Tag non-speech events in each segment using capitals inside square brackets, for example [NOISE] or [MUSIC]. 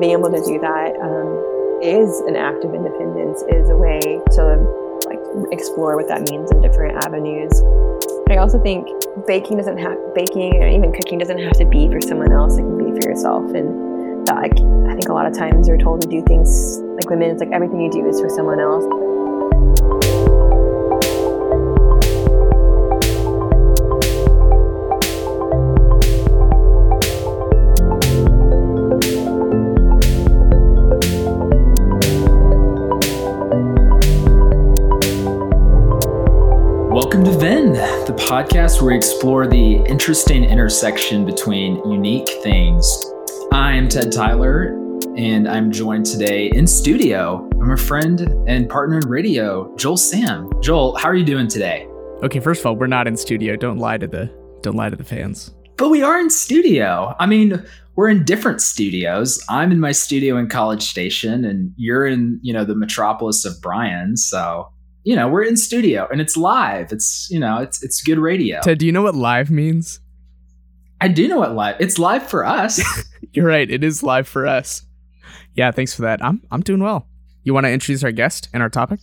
being able to do that um, is an act of independence, is a way to like explore what that means in different avenues. I also think baking doesn't have baking or even cooking doesn't have to be for someone else. It can be for yourself. And that, like I think a lot of times you're told to do things like women. It's like everything you do is for someone else. Podcast where we explore the interesting intersection between unique things. I'm Ted Tyler, and I'm joined today in studio. I'm a friend and partner in radio, Joel Sam. Joel, how are you doing today? Okay, first of all, we're not in studio. Don't lie to the don't lie to the fans. But we are in studio. I mean, we're in different studios. I'm in my studio in College Station, and you're in, you know, the metropolis of Bryan. So you know, we're in studio and it's live. It's, you know, it's it's good radio. Ted, do you know what live means? I do know what live. It's live for us. [LAUGHS] You're right. It is live for us. Yeah, thanks for that. I'm I'm doing well. You want to introduce our guest and our topic?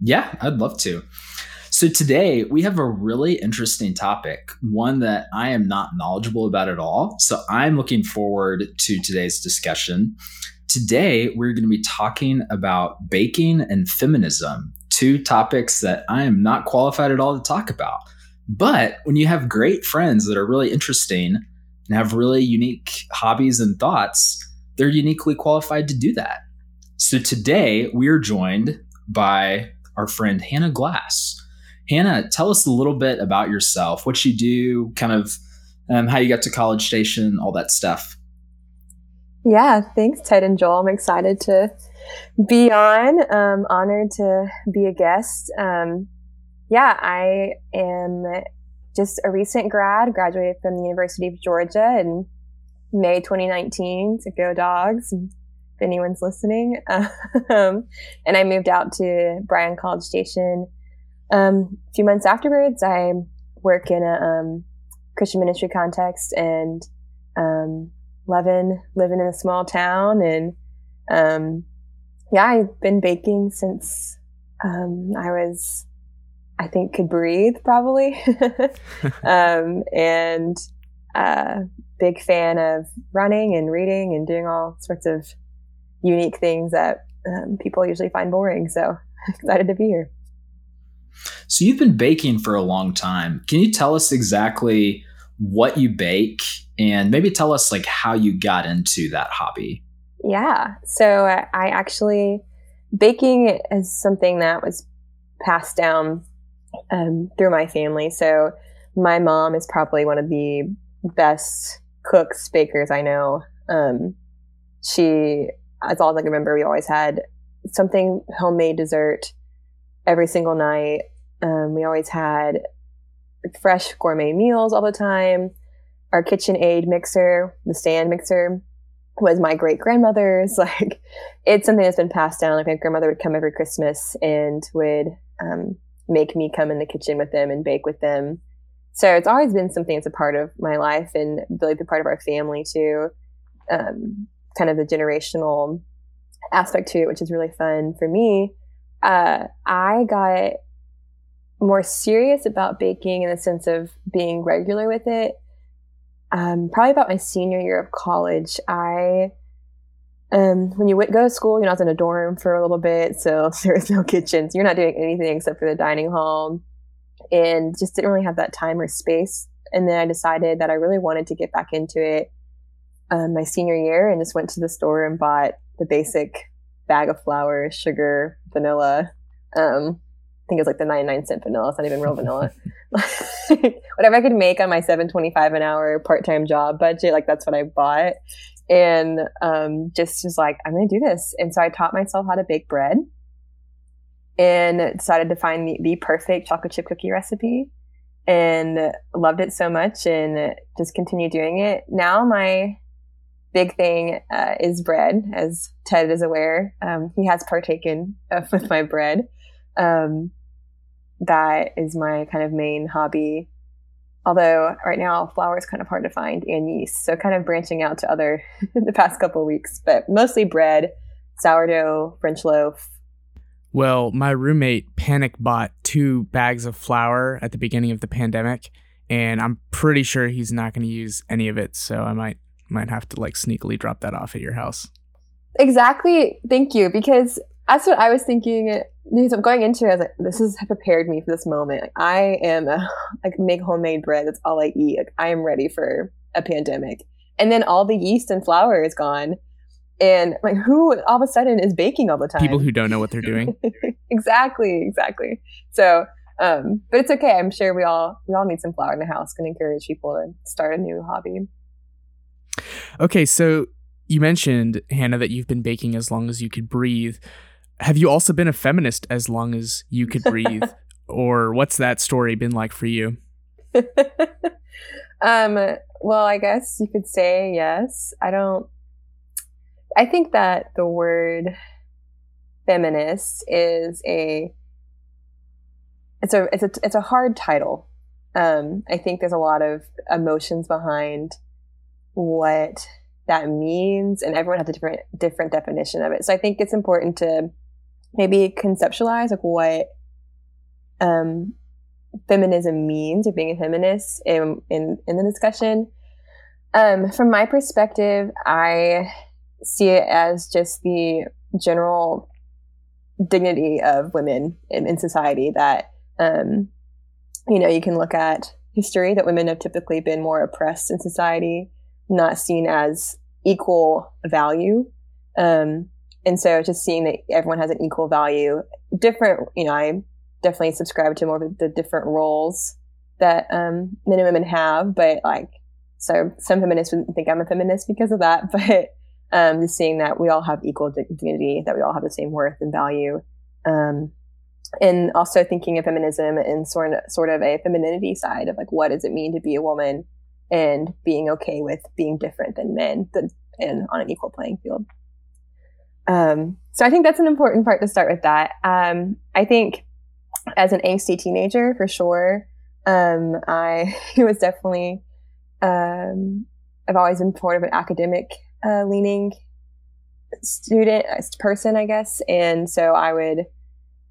Yeah, I'd love to. So today we have a really interesting topic, one that I am not knowledgeable about at all. So I'm looking forward to today's discussion. Today we're going to be talking about baking and feminism two topics that I am not qualified at all to talk about. But when you have great friends that are really interesting and have really unique hobbies and thoughts, they're uniquely qualified to do that. So today we are joined by our friend Hannah Glass. Hannah, tell us a little bit about yourself, what you do, kind of um, how you got to College Station, all that stuff. Yeah, thanks, Ted and Joel. I'm excited to be on. Um, honored to be a guest. Um, yeah, I am just a recent grad, graduated from the University of Georgia in May 2019 to go dogs. If anyone's listening, [LAUGHS] um, and I moved out to Bryan College Station. Um, a few months afterwards, I work in a um, Christian ministry context and um, loving living in a small town and um, yeah, I've been baking since um, I was, I think, could breathe probably, [LAUGHS] um, and uh, big fan of running and reading and doing all sorts of unique things that um, people usually find boring. So [LAUGHS] excited to be here. So you've been baking for a long time. Can you tell us exactly what you bake and maybe tell us like how you got into that hobby? Yeah. So uh, I actually, baking is something that was passed down um, through my family. So my mom is probably one of the best cooks, bakers I know. Um, she, as all I can remember, we always had something homemade dessert every single night. Um, we always had fresh gourmet meals all the time. Our KitchenAid mixer, the stand mixer, was my great grandmother's. [LAUGHS] Like, it's something that's been passed down. Like, my grandmother would come every Christmas and would um, make me come in the kitchen with them and bake with them. So it's always been something that's a part of my life and really the part of our family too. Um, kind of the generational aspect to it, which is really fun for me. Uh, I got more serious about baking in the sense of being regular with it um, probably about my senior year of college, I, um, when you go to school, you know, I was in a dorm for a little bit, so [LAUGHS] there was no kitchen. So you're not doing anything except for the dining hall and just didn't really have that time or space. And then I decided that I really wanted to get back into it um, my senior year and just went to the store and bought the basic bag of flour, sugar, vanilla, um, think it was like the 99 cent vanilla. It's not even real vanilla. [LAUGHS] Whatever I could make on my 725 an hour part-time job budget, like that's what I bought. And um, just was like, I'm going to do this. And so I taught myself how to bake bread and decided to find the, the perfect chocolate chip cookie recipe and loved it so much and just continue doing it. Now my big thing uh, is bread, as Ted is aware. Um, he has partaken uh, with my bread. Um, that is my kind of main hobby although right now flour is kind of hard to find and yeast. So kind of branching out to other [LAUGHS] the past couple weeks, but mostly bread, sourdough, French loaf. Well, my roommate panic bought two bags of flour at the beginning of the pandemic, and I'm pretty sure he's not going to use any of it. So I might might have to like sneakily drop that off at your house. Exactly. Thank you. Because that's what I was thinking. Because I'm going into it, I was like, this has prepared me for this moment. Like, I am a, [LAUGHS] like make homemade bread. That's all I eat. Like, I am ready for a pandemic. And then all the yeast and flour is gone. And like, who all of a sudden is baking all the time? People who don't know what they're doing. [LAUGHS] exactly. Exactly. So, um, but it's okay. I'm sure we all we all need some flour in the house. Can encourage people to start a new hobby. Okay, so you mentioned Hannah that you've been baking as long as you could breathe. Have you also been a feminist as long as you could breathe, [LAUGHS] or what's that story been like for you? [LAUGHS] um, well, I guess you could say yes. I don't. I think that the word feminist is a it's a it's a it's a hard title. Um, I think there's a lot of emotions behind what that means, and everyone has a different different definition of it. So I think it's important to maybe conceptualize like what um, feminism means or being a feminist in in, in the discussion. Um, from my perspective, I see it as just the general dignity of women in, in society that um, you know you can look at history that women have typically been more oppressed in society not seen as equal value. Um, and so just seeing that everyone has an equal value, different, you know, I definitely subscribe to more of the different roles that um, men and women have, but like, so some feminists wouldn't think I'm a feminist because of that, [LAUGHS] but um, just seeing that we all have equal dignity, that we all have the same worth and value. Um, and also thinking of feminism and sort of, sort of a femininity side of like, what does it mean to be a woman? and being okay with being different than men and on an equal playing field. Um, so I think that's an important part to start with that. Um, I think as an angsty teenager, for sure, um, I [LAUGHS] was definitely, um, I've always been sort of an academic uh, leaning student, uh, person, I guess. And so I would,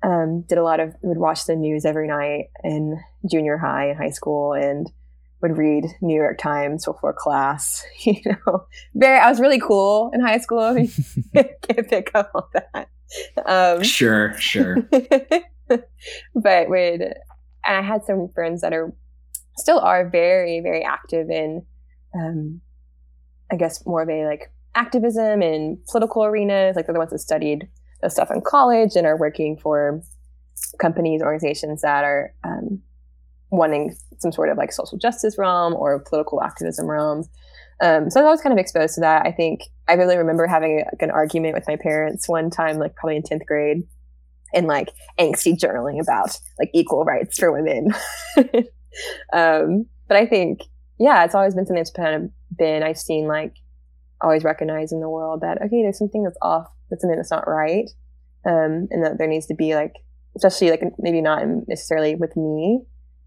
um, did a lot of, would watch the news every night in junior high and high school and would read New York Times before class. [LAUGHS] You know, very. I was really cool in high school. [LAUGHS] Can't pick up on that. Um, sure, sure. [LAUGHS] but would, and I had some friends that are still are very, very active in, um, I guess more of a like activism and political arenas. Like they're the ones that studied the stuff in college and are working for companies, organizations that are um, wanting some sort of like social justice realm or political activism realm. Um, so I was kind of exposed to that. I think I really remember having like, an argument with my parents one time, like probably in 10th grade, and like angsty journaling about like equal rights for women. [LAUGHS] um, but I think, yeah, it's always been something that's kind of been, I've seen like always recognize in the world that, okay, there's something that's off, that's something that's not right. Um, and that there needs to be like, especially like maybe not necessarily with me,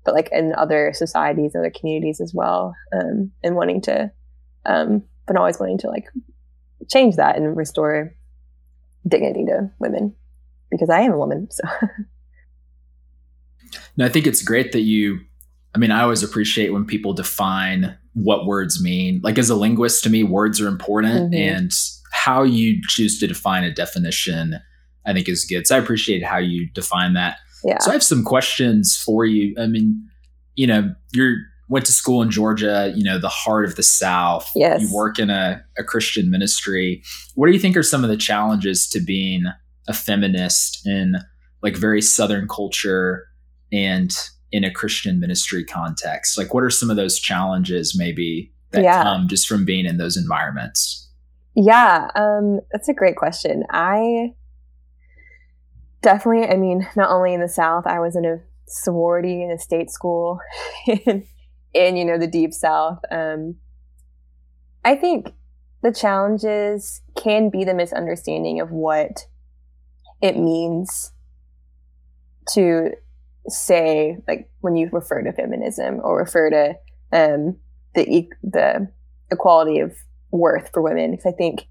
but like in other societies, other communities as well, um, and wanting to, um, but always wanting to like change that and restore dignity to women because I am a woman. So, [LAUGHS] no, I think it's great that you. I mean, I always appreciate when people define what words mean. Like as a linguist, to me, words are important, mm-hmm. and how you choose to define a definition, I think, is good. So I appreciate how you define that. Yeah. So I have some questions for you. I mean, you know, you're went to school in Georgia, you know, the heart of the South. Yes. You work in a, a Christian ministry. What do you think are some of the challenges to being a feminist in like very Southern culture and in a Christian ministry context? Like, what are some of those challenges maybe that yeah. come just from being in those environments? Yeah, um, that's a great question. I definitely, I mean, not only in the South, I was in a sorority in a state school [LAUGHS] in, in you know, the deep South. Um, I think the challenges can be the misunderstanding of what it means to say, like, when you refer to feminism or refer to um, the the equality of worth for women. Because I think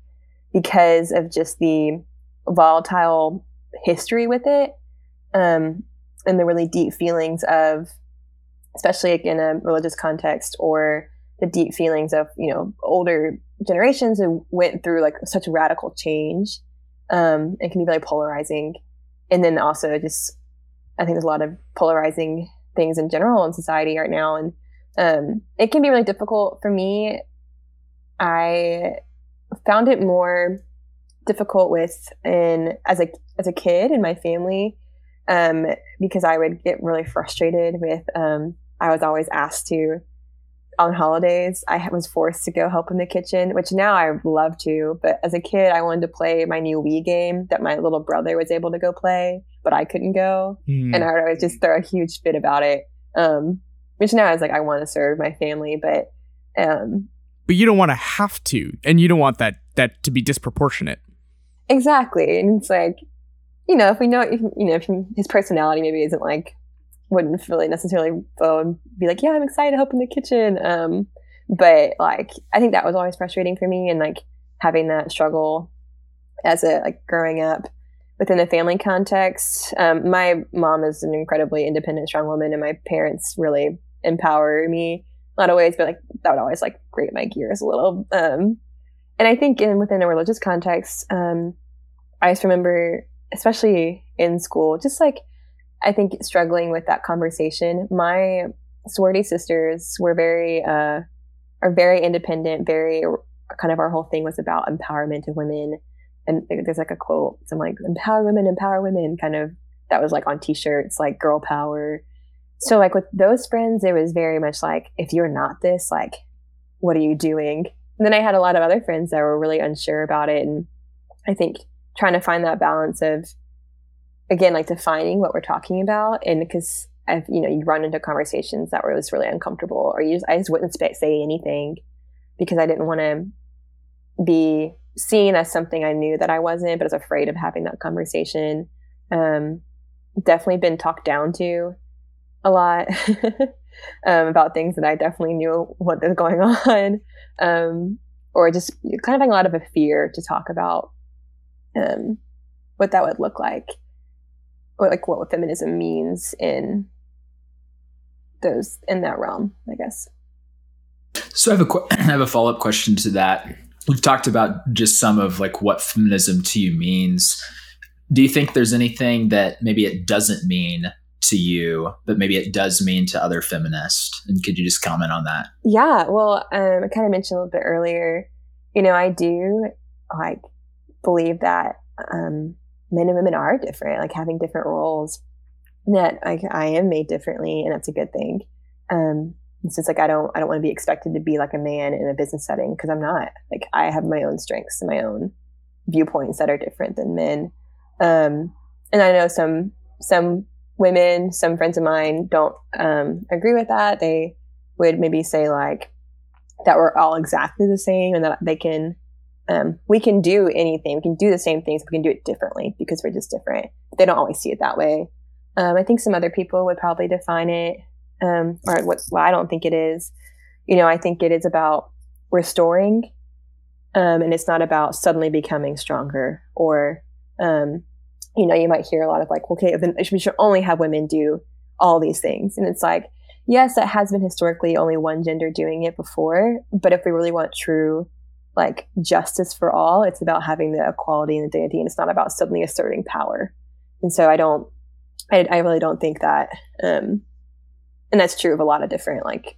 because of just the volatile history with it, um, and the really deep feelings of, especially like in a religious context, or the deep feelings of you know older generations who went through like such radical change. Um, it can be very polarizing, and then also just I think there's a lot of polarizing things in general in society right now, and um, it can be really difficult for me. I found it more difficult with in as a as a kid in my family um, because I would get really frustrated with. Um, I was always asked to on holidays. I was forced to go help in the kitchen, which now I love to. But as a kid, I wanted to play my new Wii game that my little brother was able to go play, but I couldn't go, mm. and I would always just throw a huge fit about it. Um, which now is like I want to serve my family, but um, but you don't want to have to, and you don't want that that to be disproportionate. Exactly, and it's like you know if we know if, you know if his personality maybe isn't like wouldn't really necessarily be like yeah I'm excited to help in the kitchen, um, but like I think that was always frustrating for me, and like having that struggle as a like growing up within the family context. Um, my mom is an incredibly independent, strong woman, and my parents really empower me. a lot of ways, but like that would always like grate my gears a little. Um, and I think in within a religious context, um, I just remember, especially in school, just like I think struggling with that conversation. My sorority sisters were very uh, are very independent, very kind of our whole thing was about empowerment of women. And there's like a quote, some like empower women, empower women, kind of that was like on t-shirts, like girl power. So like with those friends, it was very much like, if you're not this, like, what are you doing? And then I had a lot of other friends that were really unsure about it. And I think trying to find that balance of, again, like defining what we're talking about. And because I've, you know, you run into conversations that were just really uncomfortable or you just, I just wouldn't say anything because I didn't want to be seen as something I knew that I wasn't, but I was afraid of having that conversation. Um, definitely been talked down to a lot [LAUGHS] um, about things that I definitely knew what was going [LAUGHS] on, um, or just kind of having a lot of a fear to talk about um, what that would look like, or like what feminism means in those in that realm, I guess. So I have a qu- [CLEARS THROAT] I have a follow up question to that. We've talked about just some of like what feminism to you means. Do you think there's anything that maybe it doesn't mean to you, but maybe it does mean to other feminists. And could you just comment on that? Yeah, well, um, I kind of mentioned a little bit earlier. You know, I do like believe that um, men and women are different, like having different roles. That I, I am made differently, and that's a good thing. Um, it's just like I don't I don't want to be expected to be like a man in a business setting because I'm not. Like I have my own strengths and my own viewpoints that are different than men. Um, and I know some some women, some friends of mine don't um, agree with that. They would maybe say like that we're all exactly the same and that they can um, we can do anything. We can do the same things. We can do it differently because we're just different. They don't always see it that way. Um, I think some other people would probably define it, um, or what well, I don't think it is. You know, I think it is about restoring, um, and it's not about suddenly becoming stronger or um, you know, you might hear a lot of like, okay, we should only have women do all these things. And it's like, yes, that has been historically only one gender doing it before. But if we really want true like justice for all, it's about having the equality and the dignity. And it's not about suddenly asserting power. And so I don't, I, I really don't think that, um, and that's true of a lot of different like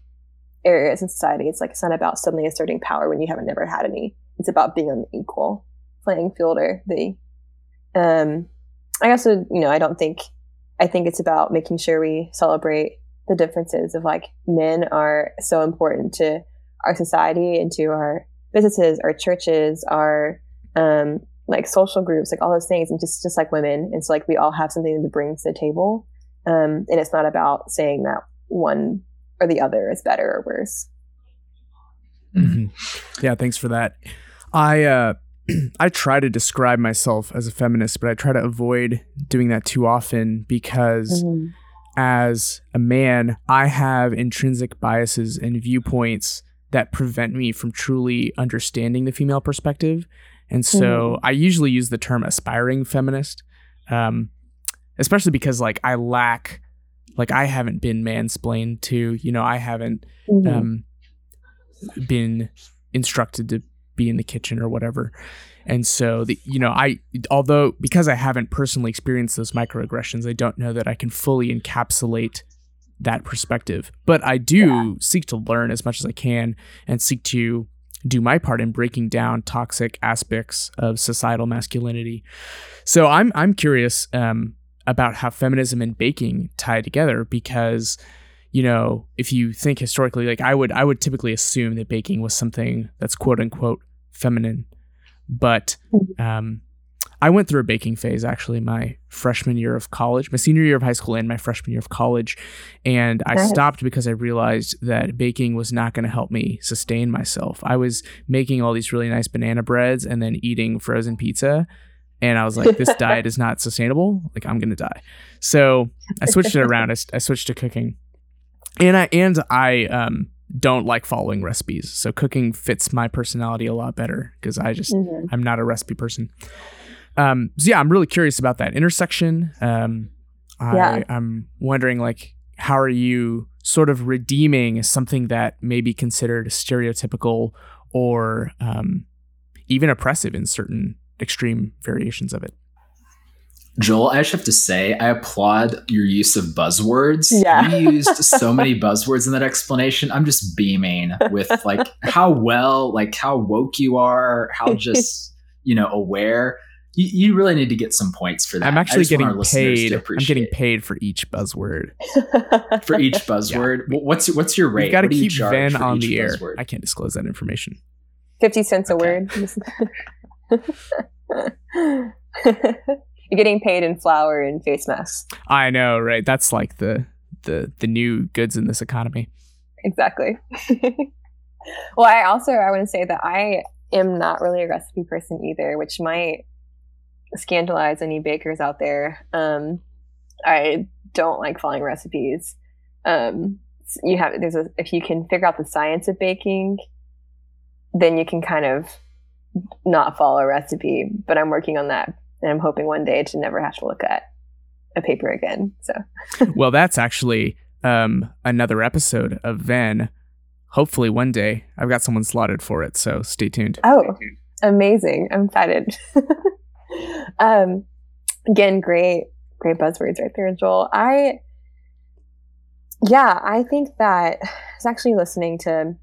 areas in society. It's like, it's not about suddenly asserting power when you haven't never had any. It's about being on the equal playing field or the, um, I also, you know, I don't think, I think it's about making sure we celebrate the differences of like men are so important to our society and to our businesses, our churches, our, um, like social groups, like all those things, and just just like women, it's like we all have something to bring to the table, um, and it's not about saying that one or the other is better or worse. Mm-hmm. Yeah, thanks for that. I uh, [CLEARS THROAT] I try to describe myself as a feminist, but I try to avoid doing that too often because mm-hmm. as a man, I have intrinsic biases and viewpoints that prevent me from truly understanding the female perspective. And so mm-hmm. I usually use the term aspiring feminist, um, especially because like I lack, like I haven't been mansplained to, you know, I haven't mm-hmm. um, been instructed to be in the kitchen or whatever. And so the you know, I although because I haven't personally experienced those microaggressions, I don't know that I can fully encapsulate that perspective. But I do yeah. seek to learn as much as I can and seek to do my part in breaking down toxic aspects of societal masculinity. So I'm I'm curious um, about how feminism and baking tie together because you know if you think historically like I would I would typically assume that baking was something that's quote unquote feminine but mm-hmm. um, I went through a baking phase actually my freshman year of college, my senior year of high school, and my freshman year of college. And I stopped because I realized that baking was not going to help me sustain myself. I was making all these really nice banana breads and then eating frozen pizza. And I was like, this [LAUGHS] diet is not sustainable. Like, I'm going to die. So I switched it around. I, I switched to cooking. And I, and I, um, don't like following recipes. So cooking fits my personality a lot better because I just mm-hmm. I'm not a recipe person. Um, so yeah, I'm really curious about that intersection. Um, I, yeah. I'm wondering like how are you sort of redeeming something that may be considered stereotypical or um, even oppressive in certain extreme variations of it. Joel, I just have to say, I applaud your use of buzzwords. Yeah. You used [LAUGHS] so many buzzwords in that explanation. I'm just beaming with like how well, like how woke you are, how [LAUGHS] just, you know, aware. You, you really need to get some points for that. I'm actually getting paid. I'm getting paid for each buzzword. [LAUGHS] for each buzzword. Yeah. What's what's your rate? You got to keep Venn on the air. Buzzword? I can't disclose that information. 50 cents a okay. word. You're getting paid in flour and face masks. I know, right? That's like the the the new goods in this economy. Exactly. [LAUGHS] well, I also I want to say that I am not really a recipe person either, which might scandalize any bakers out there. Um, I don't like following recipes. Um, you have there's a if you can figure out the science of baking, then you can kind of not follow a recipe. But I'm working on that and I'm hoping one day to never have to look at a paper again. So, [LAUGHS] well, that's actually um, another episode of Venn. Hopefully, one day I've got someone slotted for it. So, stay tuned. Oh, stay tuned. amazing! I'm excited. [LAUGHS] um, again, great, great buzzwords right there, Joel. I, yeah, I think that I was actually listening to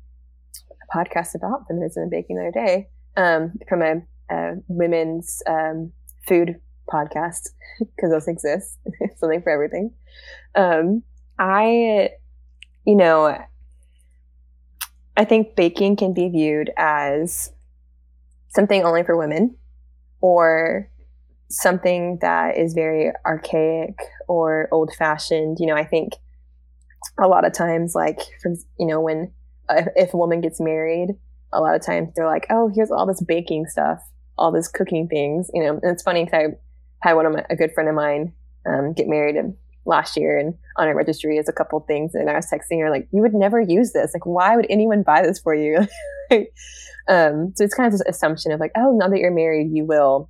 a podcast about feminism and baking the other day um, from a, a women's um, food podcast [LAUGHS] because those exist. [LAUGHS] Something for everything. Um, I, you know, I think baking can be viewed as something only for women or something that is very archaic or old fashioned. You know, I think a lot of times, like, for, you know, when if a woman gets married, a lot of times they're like, oh, here's all this baking stuff all these cooking things, you know. And it's funny because I had one of my, a good friend of mine um, get married last year, and on our registry is a couple things, and I was texting her like, "You would never use this. Like, why would anyone buy this for you?" [LAUGHS] um, so it's kind of this assumption of like, "Oh, now that you're married, you will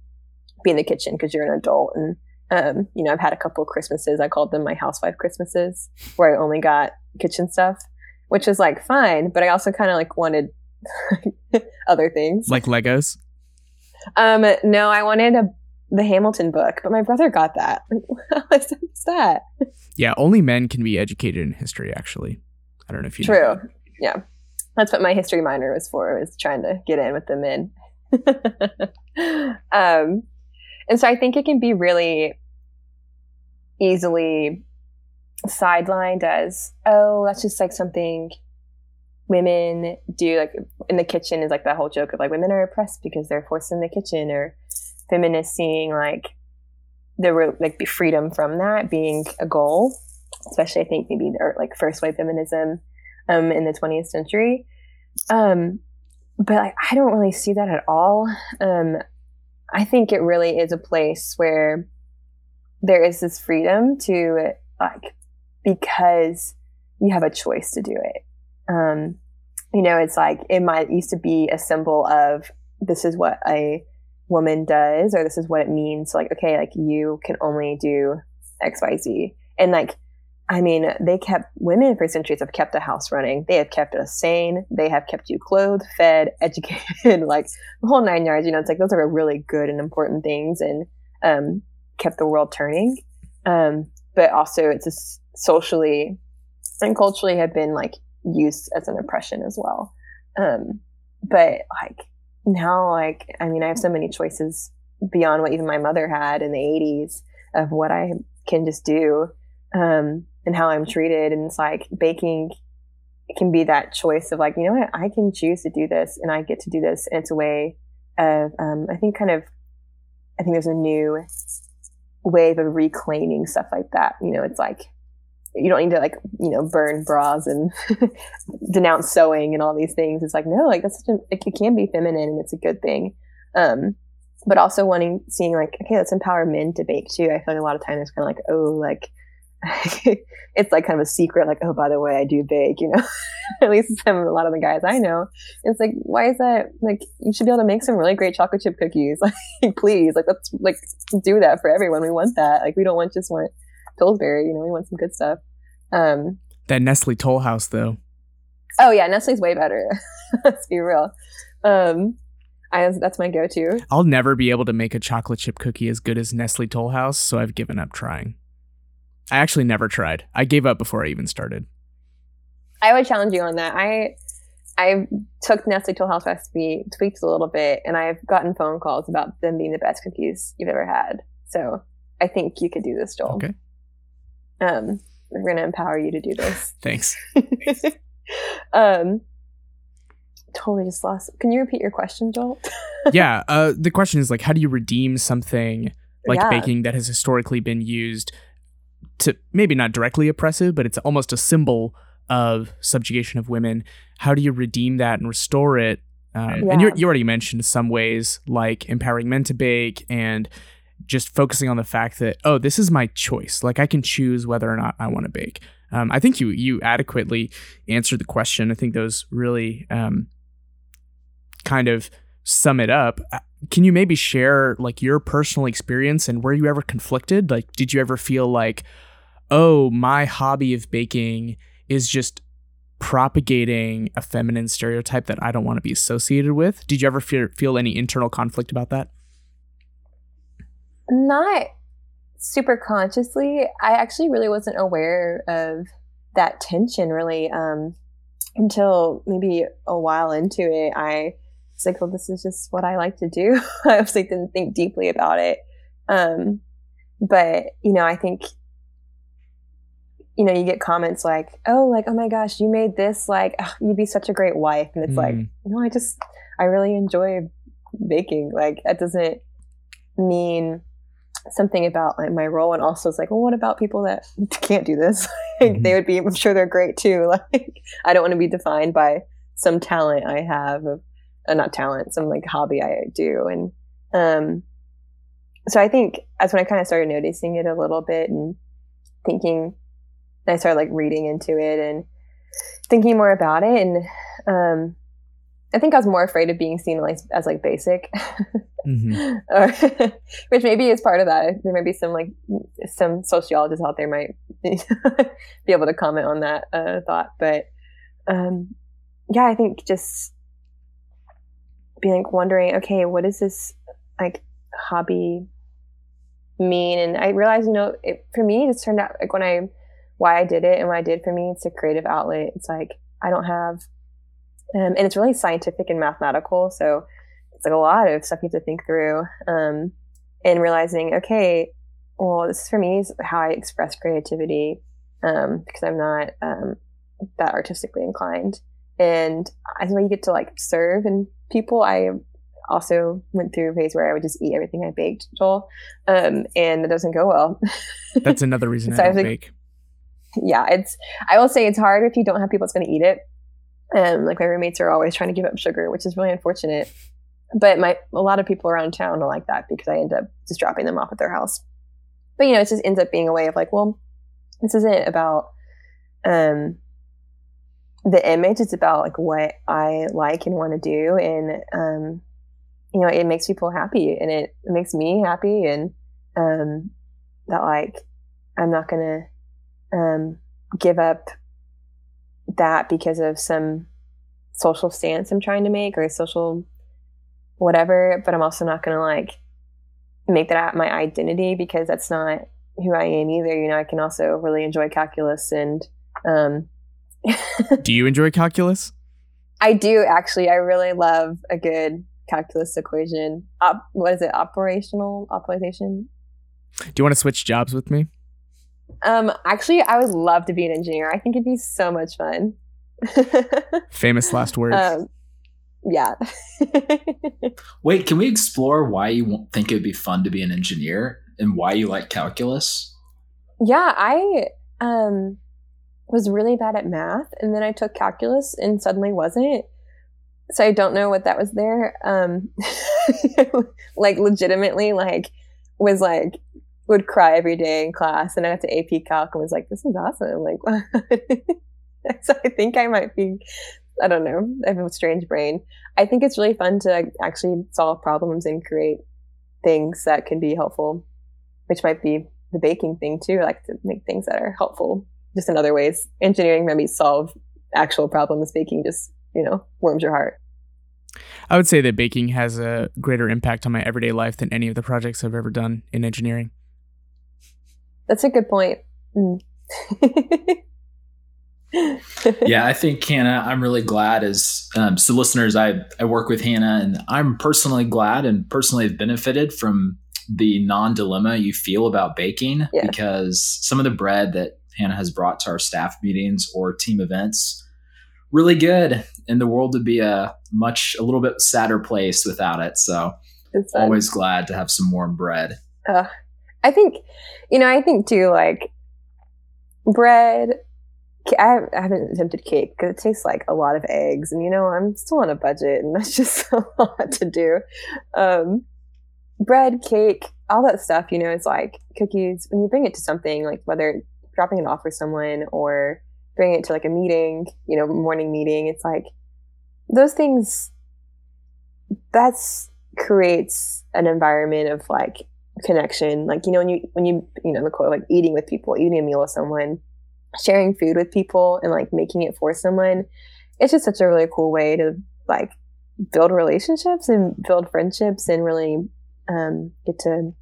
be in the kitchen because you're an adult." And um, you know, I've had a couple of Christmases. I called them my housewife Christmases, where I only got kitchen stuff, which is like fine, but I also kind of like wanted [LAUGHS] other things, like Legos. Um, no, I wanted a, the Hamilton book, but my brother got that. [LAUGHS] What's that? Yeah, only men can be educated in history. Actually, I don't know if you true. Yeah, that's what my history minor was for. Was trying to get in with the men. [LAUGHS] um, and so I think it can be really easily sidelined as, oh, that's just like something women do like in the kitchen is like that whole joke of like women are oppressed because they're forced in the kitchen or feminists seeing like the like freedom from that being a goal especially i think maybe or like first wave feminism um in the 20th century um but like, i don't really see that at all um i think it really is a place where there is this freedom to like because you have a choice to do it. Um, you know, it's like it might used to be a symbol of this is what a woman does, or this is what it means. Like, okay, like you can only do X, Y, Z, and like, I mean, they kept women for centuries have kept the house running. They have kept us sane. They have kept you clothed, fed, [LAUGHS] educated, like the whole nine yards. You know, it's like those are really good and important things, and um, kept the world turning. Um, but also, it's a socially and culturally have been like used as an oppression as well. Um, but like now, like, I mean, I have so many choices beyond what even my mother had in the 80s of what I can just do um, and how I'm treated. And it's like baking can be that choice of like, you know what, I can choose to do this and I get to do this. And it's a way of, um, I think, kind of, I think there's a new wave of reclaiming stuff like that. You know, it's like, you don't need to like you know burn bras and [LAUGHS] denounce sewing and all these things. It's like no like that's such a it, can be feminine and it's a good thing. Um but also wanting seeing like okay let's empower men to bake too. I feel like a lot of times it's kind of like oh like [LAUGHS] it's like kind of a secret like oh by the way i do bake you know? [LAUGHS] At least some a lot of the guys i know. It's like why is that like you should be able to make some really great chocolate chip cookies. Like please like let's like do that for everyone. We want that. Like we don't want just want Pillsbury. You know, we want some good stuff. Um, that Nestle Toll House, though. Oh yeah, Nestle's way better. [LAUGHS] Let's be real. Um, I that's my go-to. I'll never be able to make a chocolate chip cookie as good as Nestle Toll House, so I've given up trying. I actually never tried. I gave up before I even started. I would challenge you on that. I I took Nestle Toll House recipe, tweaked a little bit, and I've gotten phone calls about them being the best cookies you've ever had. So I think you could do this, Joel. Okay. Um, we're going to empower you to do this. [LAUGHS] Thanks. [LAUGHS] um, totally just lost. Can you repeat your question, Joel? [LAUGHS] yeah. Uh, the question is like, how do you redeem something like yeah. baking that has historically been used to maybe not directly oppressive, but it's almost a symbol of subjugation of women. How do you redeem that and restore it? Um, yeah. And you already mentioned some ways like empowering men to bake and just focusing on the fact that oh this is my choice. Like i can choose whether or not i want to bake. Um, i think you you adequately answered the question. I think those really um, kind of sum it up. Uh, can you maybe share like your personal experience and were you ever conflicted? Like did you ever feel like oh my hobby of baking is just propagating a feminine stereotype that i don't want to be associated with? Did you ever feel, feel any internal conflict about that not super consciously. I actually really wasn't aware of that tension really um, until maybe a while into it. I was like, well, this is just what I like to do. [LAUGHS] I obviously didn't think deeply about it. Um, but, you know, I think, you know, you get comments like, oh, like, oh my gosh, you made this, like, oh, you'd be such a great wife. And it's mm. like, no, I just, I really enjoy baking. Like, that doesn't mean something about my role and also it's like well what about people that [LAUGHS] can't do this [LAUGHS] like, mm-hmm. they would be i'm sure they're great too [LAUGHS] like i don't want to be defined by some talent i have of uh, not talent some like hobby i do and um so i think that's when i kind of started noticing it a little bit and thinking and i started like reading into it and thinking more about it and um I think I was more afraid of being seen like as like basic, mm-hmm. [LAUGHS] [LAUGHS] which maybe is part of that. There may be some like some sociologists out there might [LAUGHS] be able to comment on that uh, thought, but um, yeah, I think just being like wondering, okay, what does this like hobby mean? And I realized, you know, it, for me, it just turned out like when I why I did it and what I did for me, it's a creative outlet. It's like I don't have um, and it's really scientific and mathematical. So it's like a lot of stuff you have to think through. Um, and realizing, okay, well, this is for me is how I express creativity um, because I'm not um, that artistically inclined. And as well, you get to like serve and people. I also went through a phase where I would just eat everything I baked, Joel, um, and it doesn't go well. That's another reason [LAUGHS] so I don't like, bake. Yeah, it's. I will say it's hard if you don't have people that's going to eat it and like my roommates are always trying to give up sugar, which is really unfortunate. But my a lot of people around town are like that because I end up just dropping them off at their house. But you know, it just ends up being a way of like, well, this isn't about um the image it's about like what i like and want to do and um you know it makes people happy and it, it makes me happy and um that like i'm not gonna um give up that because of some social stance i'm trying to make or social whatever but i'm also not gonna like make that my identity because that's not who I am either. You know, I can also really enjoy calculus and um [LAUGHS] Do you enjoy calculus? I do actually. I really love a good calculus equation. Op, what is it? Operational optimization. Do you want to switch jobs with me? Um, actually, I would love to be an engineer. I think it'd be so much fun. [LAUGHS] Famous last words. Um, yeah. [LAUGHS] Wait, can we explore why you think it would be fun to be an engineer and why you like calculus? Yeah, I um, was really bad at math, and then I took calculus and suddenly wasn't. So I don't know what that was there. Um, [LAUGHS] like legitimately, like was like would cry every day in class, and I got to AP Calc and was like, "This is awesome!" Like, [LAUGHS] so I think I might be I don't know. I have a strange brain. I think it's really fun to actually solve problems and create things that can be helpful, which might be the baking thing too. Like to make things that are helpful just in other ways. Engineering maybe solve actual problems. Baking just, you know, warms your heart. I would say that baking has a greater impact on my everyday life than any of the projects I've ever done in engineering. That's a good point. Mm. [LAUGHS] yeah, I think Hannah, I'm really glad as um, so listeners, I, I work with Hannah and I'm personally glad and personally have benefited from the non-dilemma you feel about baking yeah. because some of the bread that Hannah has brought to our staff meetings or team events really good and the world would be a much a little bit sadder place without it. So always glad to have some warm bread. Uh, I think, you know, I think too, like bread I haven't attempted cake because it tastes like a lot of eggs, and you know I'm still on a budget, and [LAUGHS] that's just a lot to do. Um, bread, cake, all that stuff, you know, it's like cookies. When you bring it to something, like whether dropping it off for someone or bringing it to like a meeting, you know, morning meeting, it's like those things. That's creates an environment of like connection, like you know when you when you you know the quote like eating with people, eating a meal with someone sharing food with people and like making it for someone it's just such a really cool way to like build relationships and build friendships and really um, get to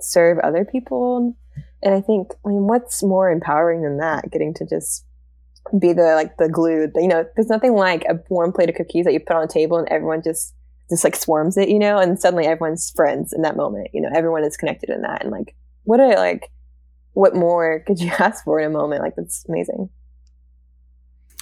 serve other people. And i think i mean what's more empowering than that getting to just be the like the glue you know there's nothing like a warm plate of cookies that you put on a table and everyone just just like swarms it you know and suddenly everyone's friends in that moment you know everyone is connected in that and like what a like what more could you [LAUGHS] ask for in a moment? Like that's amazing.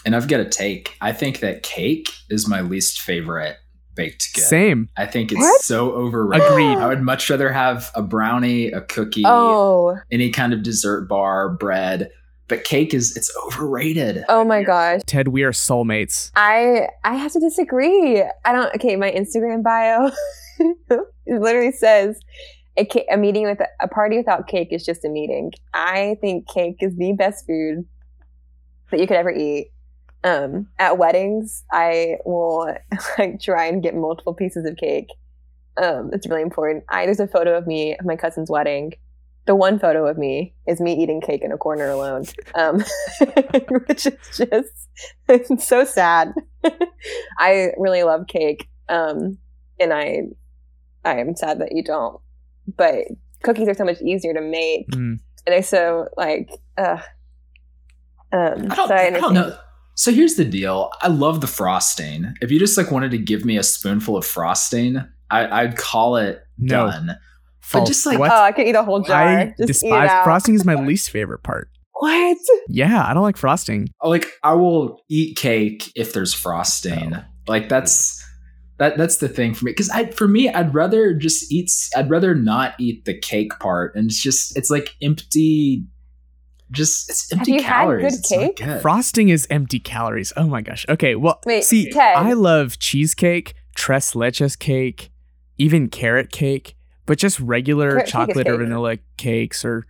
And I've got a take. I think that cake is my least favorite baked good. Same. I think it's what? so overrated. Agreed. I would much rather have a brownie, a cookie, oh. any kind of dessert bar, bread. But cake is it's overrated. Oh my gosh. Ted, we are soulmates. I I have to disagree. I don't okay, my Instagram bio [LAUGHS] literally says a, a meeting with a, a party without cake is just a meeting. I think cake is the best food that you could ever eat. Um, at weddings, I will [LAUGHS] like try and get multiple pieces of cake. Um, it's really important. I there's a photo of me at my cousin's wedding. The one photo of me is me eating cake in a corner alone, um, [LAUGHS] which is just so sad. [LAUGHS] I really love cake, um, and I I am sad that you don't but cookies are so much easier to make, mm. and they're so like, uh, um, I don't, so I, I don't know. So here's the deal. I love the frosting. If you just like wanted to give me a spoonful of frosting, I, would call it no. done. False. But oh, just like, what? oh, I could eat a whole jar. I just despise frosting is my [LAUGHS] least favorite part. What? Yeah, I don't like frosting. Oh, like I will eat cake if there's frosting. Oh. Like that's that that's the thing for me because I for me I'd rather just eat I'd rather not eat the cake part and it's just it's like empty just it's empty Have you calories. Had good cake? Frosting is empty calories. Oh my gosh. Okay, well Wait, see Ted. I love cheesecake, tres leches cake, even carrot cake, but just regular carrot chocolate or vanilla cakes or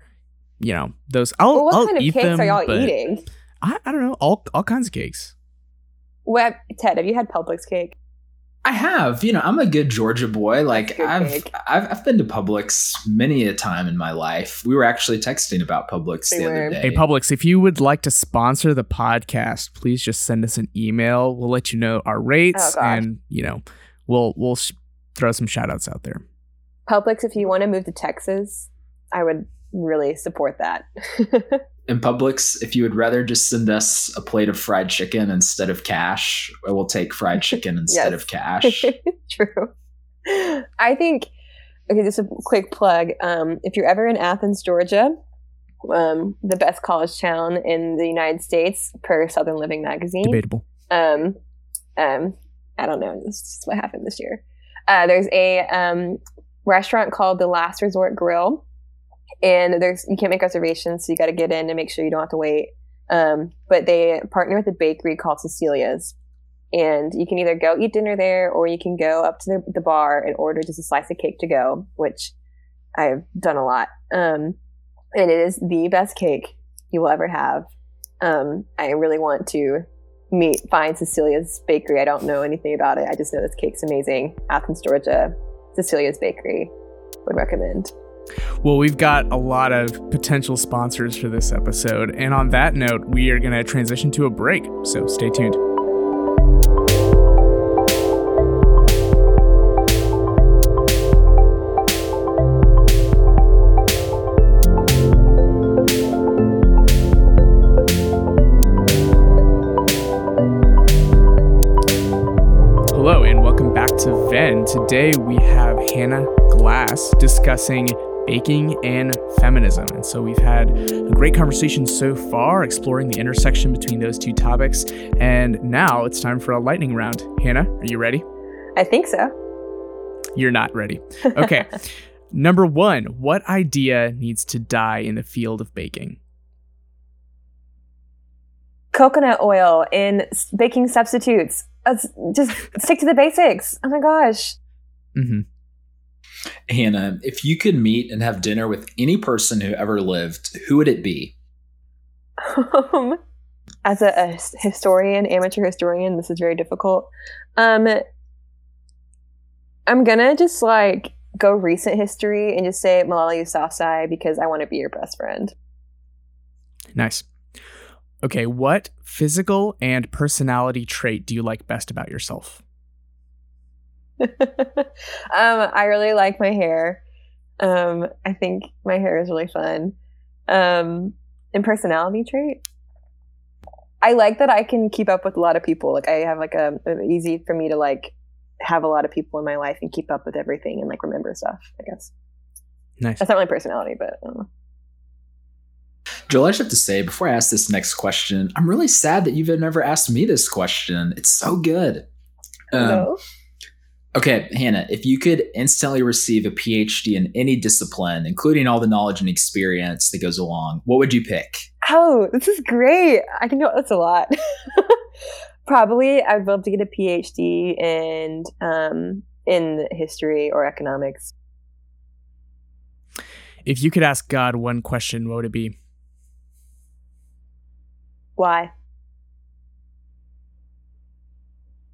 you know those. I'll, well, what I'll kind of eat cakes them, are y'all eating? I, I don't know all all kinds of cakes. What, Ted? Have you had Publix cake? I have, you know, I'm a good Georgia boy. Like I've. I've I've been to Publix many a time in my life. We were actually texting about Publix We the were. other day. Hey Publix, if you would like to sponsor the podcast, please just send us an email. We'll let you know our rates, Oh, and you know we'll we'll sh- throw some shout outs out there. Publix, if you want to move to Texas, I would really support that. [LAUGHS] in Publix, if you would rather just send us a plate of fried chicken instead of cash, I will take fried chicken [LAUGHS] instead Yes. of cash. [LAUGHS] True. I think. Okay, just a quick plug. Um, if you're ever in Athens, Georgia, um, the best college town in the United States per Southern Living magazine. Debatable. um, um, I don't know. This is what happened this year. Uh, there's a um, restaurant called the Last Resort Grill, and there's you can't make reservations, so you got to get in and make sure you don't have to wait. Um, but they partner with a bakery called Cecilia's, and you can either go eat dinner there, or you can go up to the, the bar and order just a slice of cake to go, which I've done a lot. Um, and it is the best cake you will ever have. Um, I really want to meet find Cecilia's Bakery. I don't know anything about it. I just know this cake's amazing. Athens, Georgia, Cecilia's Bakery would recommend. Well, we've got a lot of potential sponsors for this episode, and on that note, we are going to transition to a break. So stay tuned. Today we have Hannah Glass discussing baking and feminism. And so we've had a great conversation so far, exploring the intersection between those two topics. And now it's time for a lightning round. Hannah, are you ready? I think so. You're not ready. [LAUGHS] Okay. Number one, what idea needs to die in the field of baking? Coconut oil in baking substitutes. Let's just [LAUGHS] stick to the basics. Oh my gosh. Hmm Hannah, if you could meet and have dinner with any person who ever lived, who would it be? Um, as a, a historian, amateur historian, this is very difficult. Um, I'm gonna just like go recent history and just say Malala Yousafzai because I want to be your best friend. Nice. Okay, what physical and personality trait do you like best about yourself? [LAUGHS] um, I really like my hair. Um, I think my hair is really fun. Um, and personality trait. I like that I can keep up with a lot of people. Like I have like a, a easy for me to like have a lot of people in my life and keep up with everything and like remember stuff. I guess Nice. that's not my personality, but I. Joel, I just have to say, before I ask this next question, I'm really sad that you've never asked me this question. It's so good. Um, No? Okay, Hannah, if you could instantly receive a PhD in any discipline, including all the knowledge and experience that goes along, what would you pick? Oh, this is great. I can do that's a lot. [LAUGHS] Probably I'd love to get a PhD in um, in history or economics. If you could ask God one question, what would it be? Why?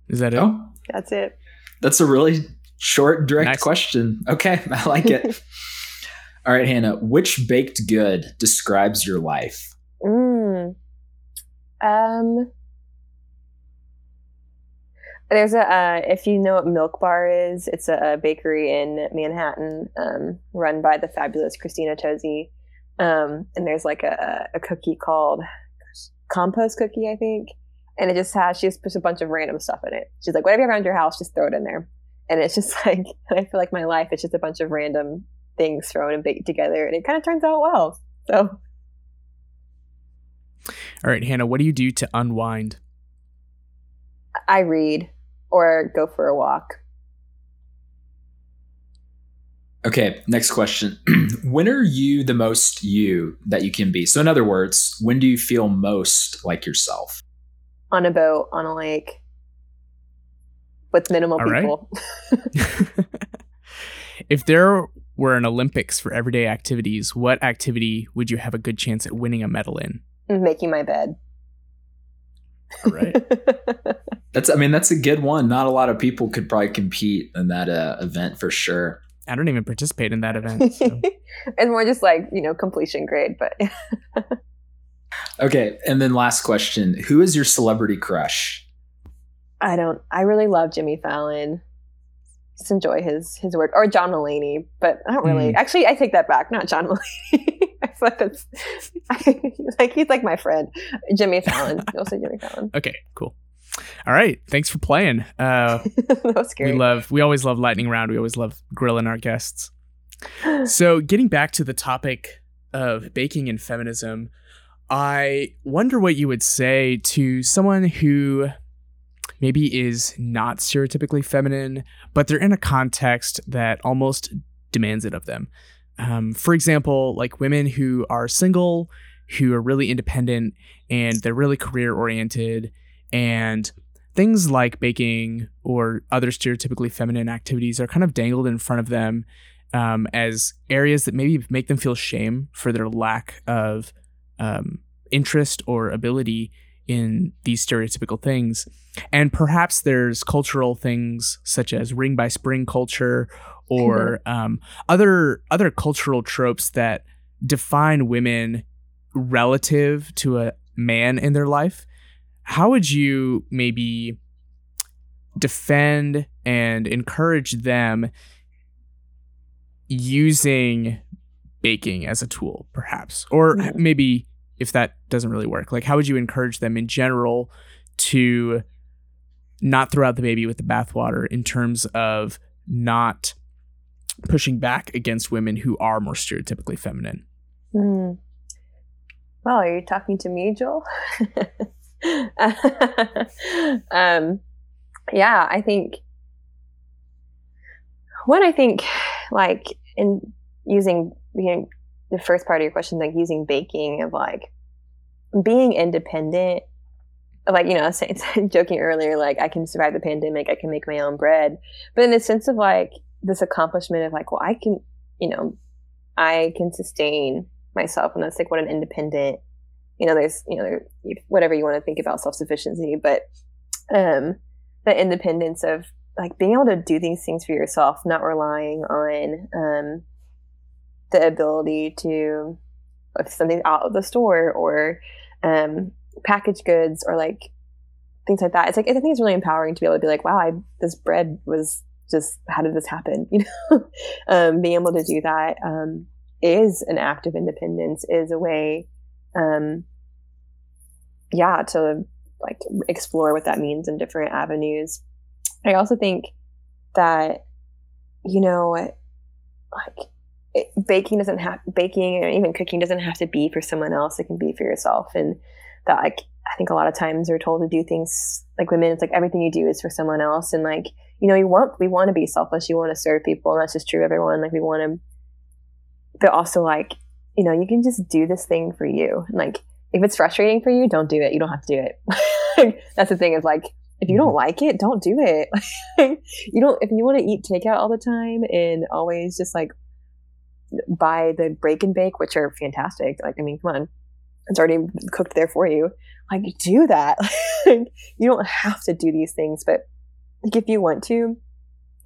Is that it? Oh, That's it. That's a really short, direct Nice. question. Okay, [LAUGHS] I like it. [LAUGHS] all right, Hannah, which baked good describes your life? Mm. Um. There's a uh, if you know what Milk Bar is, it's a, a bakery in Manhattan, um, run by the fabulous Christina Tosi. Um, and there's like a, a cookie called compost cookie, I think, and it just has she just puts a bunch of random stuff in it. She's like, whatever you have around your house, just throw it in there. And it's just [LAUGHS] like, I feel like my life is just a bunch of random things thrown and baked together, and it kind of turns out well. So All right, Hannah, what do you do to unwind? I read or go for a walk. Okay, next question. [CLEARS THROAT] when are you the most you that you can be? So, in other words, when do you feel most like yourself? On a boat on a lake with minimal All right. people. [LAUGHS] [LAUGHS] if there were an Olympics for everyday activities, what activity would you have a good chance at winning a medal in? Making my bed. All right. [LAUGHS] That's, I mean, that's a good one. Not a lot of people could probably compete in that uh, event for sure. I don't even participate in that event. So. it's more just like, you know, completion grade, but. Okay. And then last question Who is your celebrity crush? I don't, I really love Jimmy Fallon. Just enjoy his his work. Or John Mulaney, but I don't really. Mm. Actually, I take that back. Not John [LAUGHS] Mulaney. I feel like that's [LAUGHS] like he's like my friend, Jimmy Fallon. [LAUGHS] You'll say Jimmy Fallon. Okay, cool. All right, thanks for playing. Uh, that was scary. we love, we always love lightning round. We always love grilling our guests. [GASPS] So, getting back to the topic of baking and feminism, I wonder what you would say to someone who maybe is not stereotypically feminine, but they're in a context that almost demands it of them. Um, for example, like women who are single, who are really independent, and they're really career oriented, and things like baking or other stereotypically feminine activities are kind of dangled in front of them um, as areas that maybe make them feel shame for their lack of um, interest or ability in these stereotypical things. And perhaps there's cultural things such as ring by spring culture or um, other other cultural tropes that define women relative to a man in their life. How would you maybe defend and encourage them using baking as a tool, perhaps? Or maybe if that doesn't really work, like how would you encourage them in general to not throw out the baby with the bathwater in terms of not pushing back against women who are more stereotypically feminine? Well, are you talking to me, Joel? [LAUGHS] um, yeah, I think one, I think like in using you know, the first part of your question, like using baking of like being independent, like you know, I was saying, [LAUGHS] joking earlier, like I can survive the pandemic, I can make my own bread, but in the sense of like this accomplishment of like, well, I can, you know, I can sustain myself, and that's like what an independent, you know, there's you know, there, whatever you want to think about self sufficiency, but um, the independence of like being able to do these things for yourself, not relying on um, the ability to if something's out of the store or um, goods or like things like that. It's like I think it's really empowering to be able to be like, wow, I, this bread was just how did this happen? [LAUGHS] You know, um, being able to do that um, is an act of independence. Is a way, um, yeah, to like explore what that means in different avenues. I also think that you know, like it, baking doesn't have baking or even cooking doesn't have to be for someone else. It can be for yourself, and that like I think a lot of times we're told to do things like women. It's like everything you do is for someone else, and like you know, you want we want to be selfless. You want to serve people, and that's just true everyone. Like we want to, but also like you know, you can just do this thing for you. And like if it's frustrating for you, don't do it. You don't have to do it. [LAUGHS] that's the thing is like if you don't mm-hmm. like it, don't do it. [LAUGHS] you don't if you want to eat takeout all the time and always just like buy the break and bake, which are fantastic. Like I mean, come on, it's already cooked there for you. Like do that. [LAUGHS] you don't have to do these things, but like if you want to,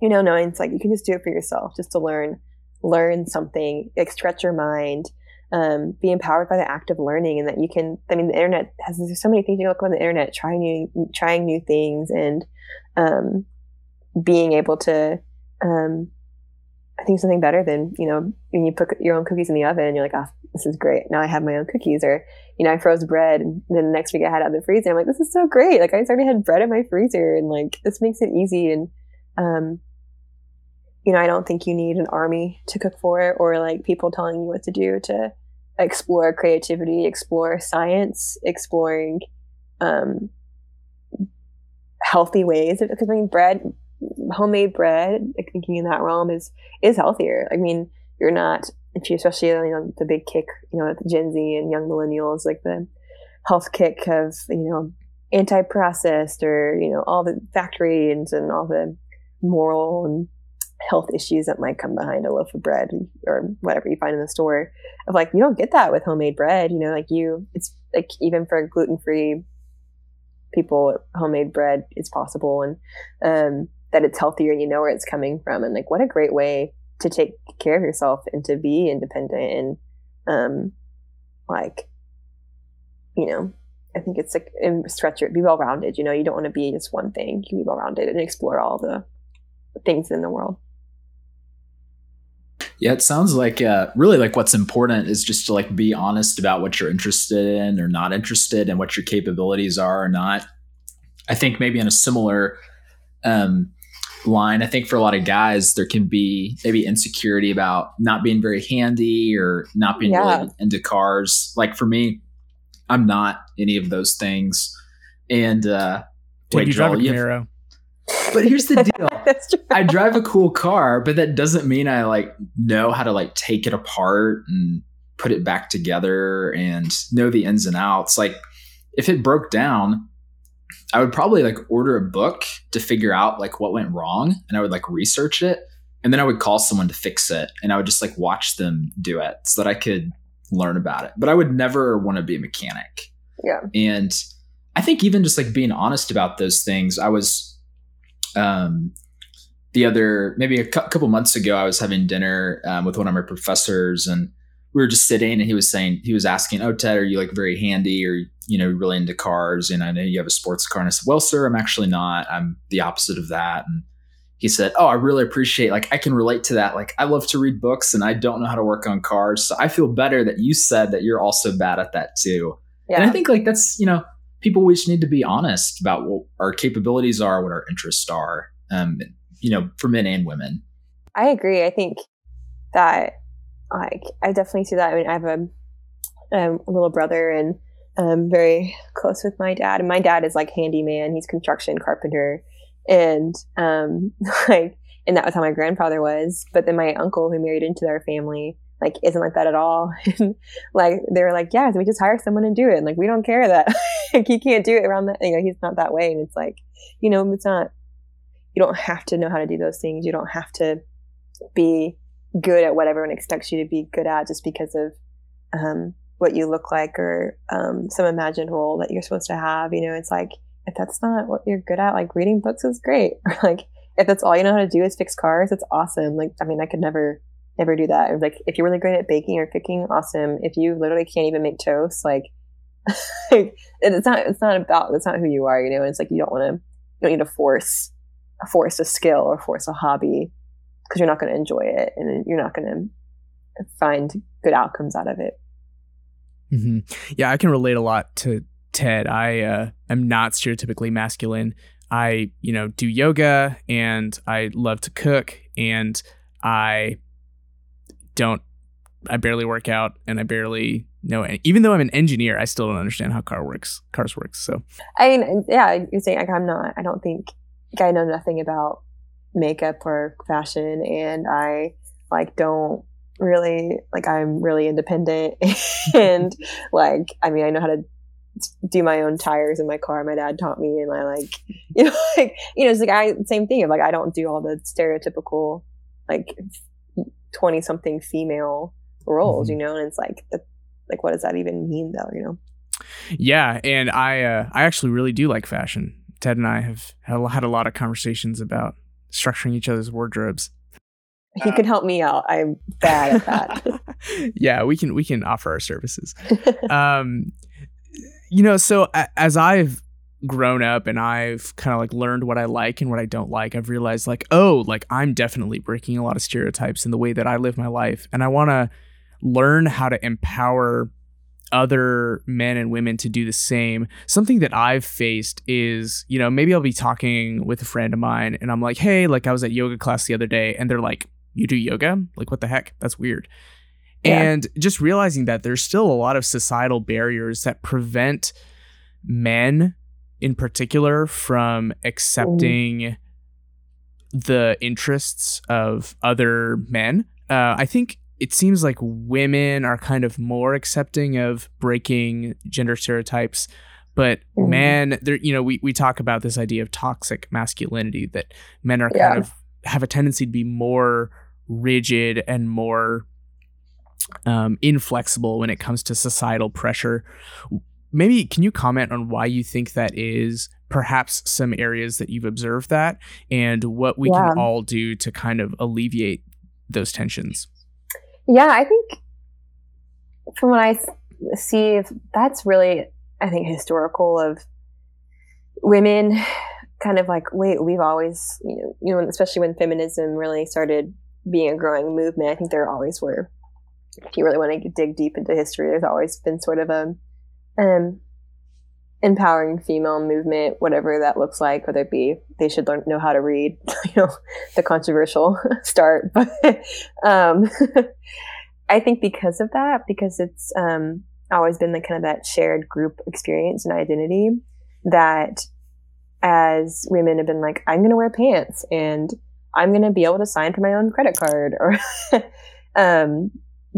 you know, knowing it's like you can just do it for yourself, just to learn, learn something, like stretch your mind, um, be empowered by the act of learning, and that you can. I mean, the internet has there's so many things you can look on the internet, trying new, trying new things, and um, being able to. Um, I think something better than you know when you put your own cookies in the oven and you're like, oh, this is great. Now I have my own cookies, or you know, I froze bread and then the next week I had it out of the freezer. I'm like, this is so great. Like I already had bread in my freezer, and like this makes it easy. And um, you know, I don't think you need an army to cook for it, or like people telling you what to do to explore creativity, explore science, exploring um, healthy ways. Because I mean, bread homemade bread, like thinking in that realm is is healthier. I mean, you're not if you especially you know the big kick, you know, Gen Z and young millennials, like the health kick of you know anti-processed or you know all the factory and, and all the moral and health issues that might come behind a loaf of bread or whatever you find in the store of like you don't get that with homemade bread you know like you it's like even for gluten-free people homemade bread is possible and um, that it's healthier and you know where it's coming from. And like what a great way to take care of yourself and to be independent and um like you know i think it's like stretch it be well rounded you know you don't want to be just one thing. You can be well rounded and explore all the things in the world. Yeah, it sounds like uh, really like what's important is just to like be honest about what you're interested in or not interested and what your capabilities are or not. I think maybe in a similar um, line, I think for a lot of guys there can be maybe insecurity about not being very handy or not being yeah. really into cars. Like for me, I'm not any of those things. And uh, wait, you drive a Camaro. But here's the deal. [LAUGHS] I drive a cool car, but that doesn't mean I like know how to like take it apart and put it back together and know the ins and outs. Like if it broke down, I would probably like order a book to figure out like what went wrong and I would like research it and then I would call someone to fix it and I would just like watch them do it so that I could learn about it. But I would never want to be a mechanic. Yeah. And I think even just like being honest about those things, I was um, the other maybe a cu- couple months ago, I was having dinner um, with one of my professors, and we were just sitting, and he was saying he was asking, "Oh, Ted, are you like very handy, or you know, really into cars?" And I know you have a sports car, and I said, "Well, sir, I'm actually not. I'm the opposite of that." And he said, "Oh, I really appreciate. Like, I can relate to that. Like, I love to read books, and I don't know how to work on cars. So I feel better that you said that you're also bad at that too." Yeah. And I think like that's you know people we just need to be honest about what our capabilities are, what our interests are, um, you know, for men and women. I agree. I think that like I definitely see that. I mean, I have a, um, a little brother and I'm um, very close with my dad. And my dad is like handyman. He's construction carpenter, and um, [LAUGHS] like, and that was how my grandfather was. But then my uncle, who married into their family, like isn't like that at all. [LAUGHS] and like they were like, yeah, we just hire someone and do it. And like we don't care that [LAUGHS] like he can't do it around that. You know, he's not that way. And it's like, you know, it's not. You don't have to know how to do those things. You don't have to be good at what everyone expects you to be good at just because of um, what you look like or um, some imagined role that you're supposed to have. You know, it's like if that's not what you're good at, like reading books is great. [LAUGHS] Or like if that's all you know how to do is fix cars, it's awesome. Like I mean, I could never never do that. like if you're really great at baking or cooking, awesome. If you literally can't even make toast, like [LAUGHS] it's not it's not about that's not who you are, you know. It's like you don't want to you don't need to force force a skill or force a hobby because you're not going to enjoy it and you're not going to find good outcomes out of it. Mm-hmm. Yeah, I can relate a lot to Ted. I uh, am not stereotypically masculine. I, you know, do yoga and I love to cook and I don't I barely work out and I barely know any, even though I'm an engineer, I still don't understand how car works cars works. So I mean yeah, you're saying like I'm not I don't think like, I know nothing about makeup or fashion and I like don't really like I'm really independent [LAUGHS] and like I mean I know how to do my own tires in my car my dad taught me and I like [LAUGHS] you know like you know it's like I same thing of like I don't do all the stereotypical like 20 something female roles, mm-hmm. you know, and it's like, the, like, what does that even mean though, you know? Yeah. And I, uh, I actually really do like fashion. Ted and I have had a lot of conversations about structuring each other's wardrobes. He can help me out. I'm bad at that. [LAUGHS] yeah, we can we can offer our services. [LAUGHS] um, you know, so as I've grown up and I've kind of like learned what I like and what I don't like, I've realized like, oh, like I'm definitely breaking a lot of stereotypes in the way that I live my life. And I want to learn how to empower other men and women to do the same. Something that I've faced is, you know, maybe I'll be talking with a friend of mine and I'm like, hey, like I was at yoga class the other day and they're like, you do yoga? Like, what the heck? That's weird. Yeah. And just realizing that there's still a lot of societal barriers that prevent men in particular from accepting mm. the interests of other men. Uh, I think it seems like women are kind of more accepting of breaking gender stereotypes but mm. Mm-hmm. man there you know we, we talk about this idea of toxic masculinity that men are yeah. kind of have a tendency to be more rigid and more um, inflexible when it comes to societal pressure. Maybe can you comment on why you think that is? Perhaps some areas that you've observed that, and what we yeah. can all do to kind of alleviate those tensions. Yeah, I think from what I see, that's really, I think, historical of women kind of like, wait, we've always, you know, you know, especially when feminism really started being a growing movement, I think there always were if you really want to dig deep into history, there's always been sort of a um, empowering female movement, whatever that looks like, whether it be they should learn know how to read, [LAUGHS] you know, the controversial [LAUGHS] start. [LAUGHS] But um, I think because of that, because it's um, always been the kind of that shared group experience and identity that as women have been like, I'm going to wear pants and I'm going to be able to sign for my own credit card or um,